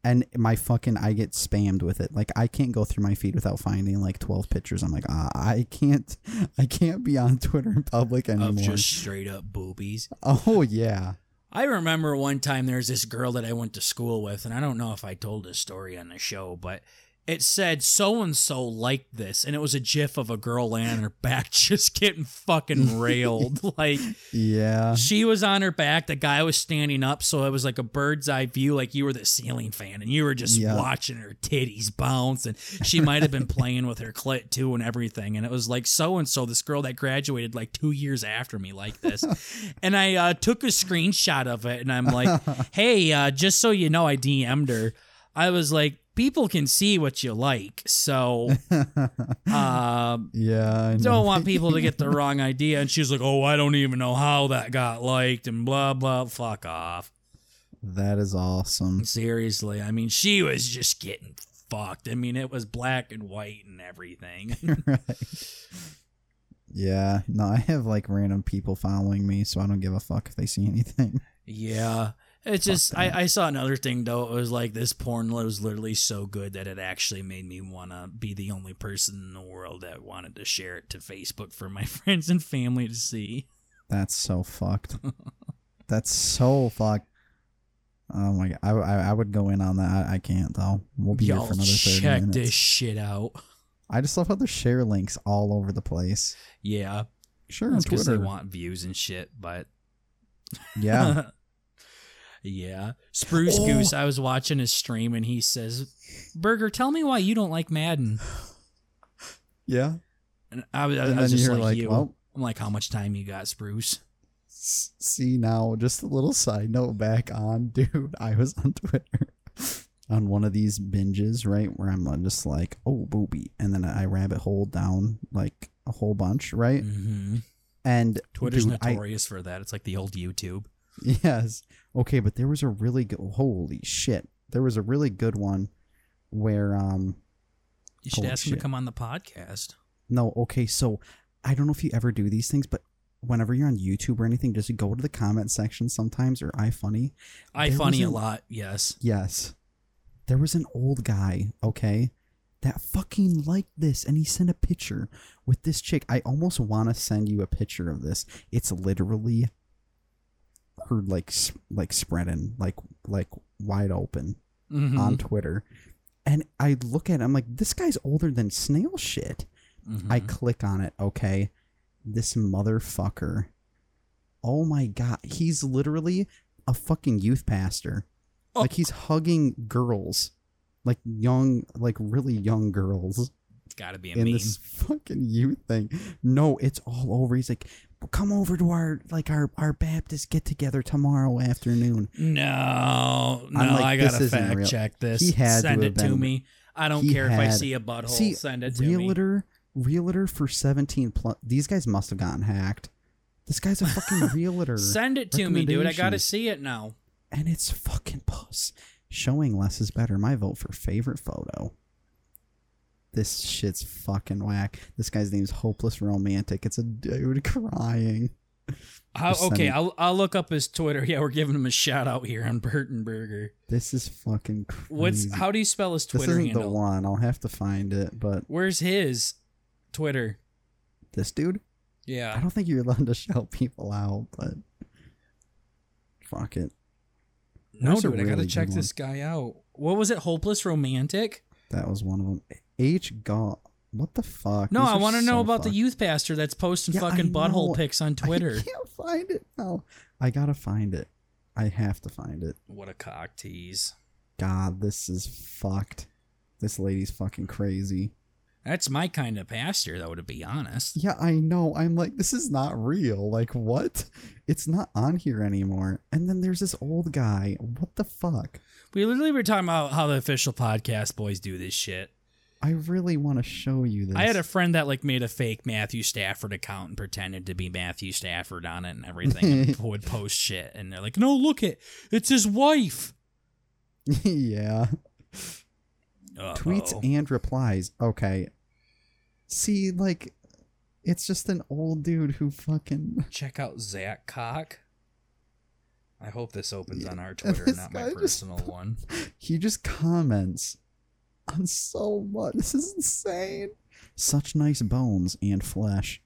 and my fucking I get spammed with it. Like I can't go through my feed without finding like twelve pictures. I'm like, ah, I can't, I can't be on Twitter in public anymore. Of just straight up boobies. oh yeah, I remember one time there's this girl that I went to school with, and I don't know if I told this story on the show, but it said so and so liked this, and it was a gif of a girl laying on her back just getting fucking railed. like yeah, she was on her back, the guy was standing up, so it was like a bird's eye view, like you were the ceiling fan, and you were just Yeah. watching her titties bounce, and she might have been playing with her clit too and everything, and it was like so and so, this girl that graduated like two years after me, like this, and I uh, took a screenshot of it, and I'm like, hey, uh, just so you know, I DM'd her. I was like, people can see what you like, so uh, yeah. Don't want people to get the wrong idea. And she's like, oh, I don't even know how that got liked, and blah blah. Fuck off. That is awesome. Seriously, I mean, she was just getting fucked. I mean, it was black and white and everything. right. Yeah, no, I have like random people following me, so I don't give a fuck if they see anything. yeah. It's just I, I saw another thing though. It was like this porn was literally so good that it actually made me wanna be the only person in the world that wanted to share it to Facebook for my friends and family to see. That's so fucked. That's so fucked. Oh my god, I, I, I would go in on that. I, I can't though. We'll be here Y'all for another thirty check minutes. this shit out. I just love how there's share links all over the place. Yeah, Sure, because they want views and shit. But Yeah, yeah. Spruce Oh. Goose, I was watching his stream and he says, Burger, tell me why you don't like Madden. yeah. And I was, I And was just like, like, you. well- I'm like, how much time you got, Spruce? See now, just a little side note back on, dude. I was on Twitter on one of these binges, right, where I'm just like, oh, booby, and then I rabbit hole down like a whole bunch, right? hmm And Twitter's dude, I- notorious for that. It's like the old YouTube. Yes. Okay, but there was a really good. Holy shit! There was a really good one where um You should ask him to come on the podcast. no okay so I don't know if you ever do these things but whenever you're on YouTube or anything just go to the comment section sometimes or iFunny. I There funny a a- lot, yes. Yes. There was an old guy, okay, that fucking liked this and he sent a picture with this chick. I almost want to send you a picture of this. It's literally her like like spreading like like wide open Mhm. on Twitter. And I look at it, I'm like, this guy's older than snail shit. I Mhm. click on it, okay. This motherfucker. Oh my god. He's literally a fucking youth pastor. Oh. Like he's hugging girls. Like young like really young girls It's got to be a in meme. this fucking youth thing. No, it's all over. He's like, come over to our like our our Baptist get together tomorrow afternoon. No, no, like, I gotta fact real. check this. He had to Send have it to me. I don't care if I see a butthole. See, Send it to me. realtor, realtor for seventeen plus. These guys must have gotten hacked. This guy's a fucking realtor. Send it to me, dude. I gotta see it now. and it's fucking puss. Showing less is better. My vote for favorite photo. This shit's fucking whack. This guy's name's Hopeless Romantic. It's a dude crying. How, okay, I'll I'll look up his Twitter. Yeah, we're giving him a shout out here on Burton Burger. This is fucking crazy. What's how do you spell his this Twitter isn't handle? the one. I'll have to find it. But Where's his Twitter? this dude, Yeah. I don't think you're allowed to shout people out. But Fuck it. No, dude, I gotta check this guy out. What was it? Hopeless Romantic? That was one of them. H. God. What the fuck? No, These I want to so know about the youth pastor that's posting Yeah, fucking butthole pics on Twitter. I can't find it now. I gotta find it. I have to find it. What a cock tease. God, this is fucked. This lady's fucking crazy. That's my kind of pastor, though, to be honest. Yeah, I know. I'm like, this is not real. Like, what? It's not on here anymore. And then there's this old guy. What the fuck? We literally were talking about how the official podcast boys do this shit. I really want to show you this. I had a friend that like made a fake Matthew Stafford account and pretended to be Matthew Stafford on it and everything and would post shit and they're like, "No, look it. It's his wife." yeah. Uh-oh. Tweets and replies. Okay. See, like, it's just an old dude who fucking. Check out Zach Cock. I hope this opens on our Twitter, not my just- personal one. He just comments on so much. This is insane. Such nice bones and flesh.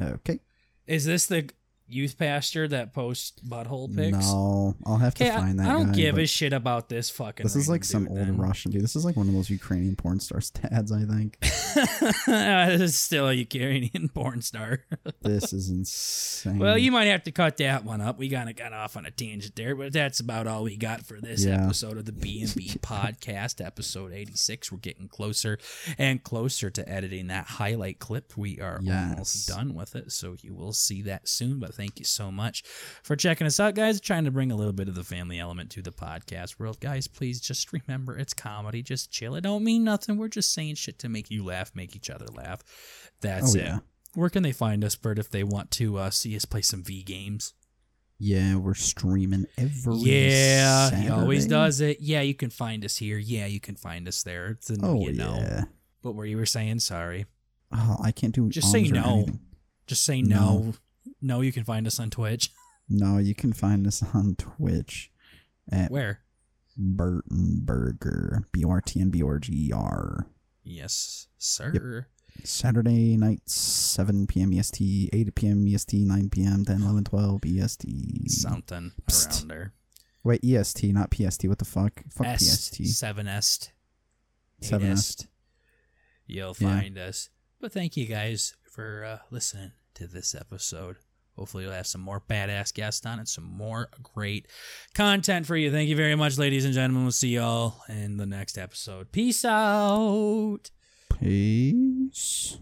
Okay. Is this the youth pastor that posts butthole pics? No, I'll have to find that. I don't guy, give a shit about this fucking. This is like some old then. Russian dude. This is like one of those Ukrainian porn stars dads, I think. this is still a Ukrainian porn star. This is insane. well, you might have to cut that one up. We kind of got off on a tangent there, but that's about all we got for this Yeah. episode of the B and B podcast, episode eighty six. We're getting closer and closer to editing that highlight clip. We are Yes. almost done with it, so you will see that soon. But thank you so much for checking us out, guys. Trying to bring a little bit of the family element to the podcast world, guys. Please just remember it's comedy. Just chill. It don't mean nothing. We're just saying shit to make you laugh, make each other laugh. That's Oh, it. yeah. Where can they find us, Bert, if they want to uh, see us play some V games? Yeah, we're streaming every yeah, he always does it. Yeah, you can find us here. Yeah, you can find us there. It's a, Oh you know. yeah. What were you were saying? Sorry. Oh, I can't do Just say no. anything. Just say no. No, you can find us on Twitch. No, you can find us on Twitch at Where? Burton Burger. B O R T N B O R G E R. Yes, sir. Saturday night, 7 p.m. EST, 8 p.m. EST, 9 p.m., 10, 11, 12 EST. Something Psst. around there. Wait, EST, not PST. What the fuck? Fuck S PST. seven est, Seven est. You'll Yeah. find us. But thank you guys for uh, listening to this episode. Hopefully, we'll have some more badass guests on and some more great content for you. Thank you very much, ladies and gentlemen. We'll see y'all in the next episode. Peace out. Peace.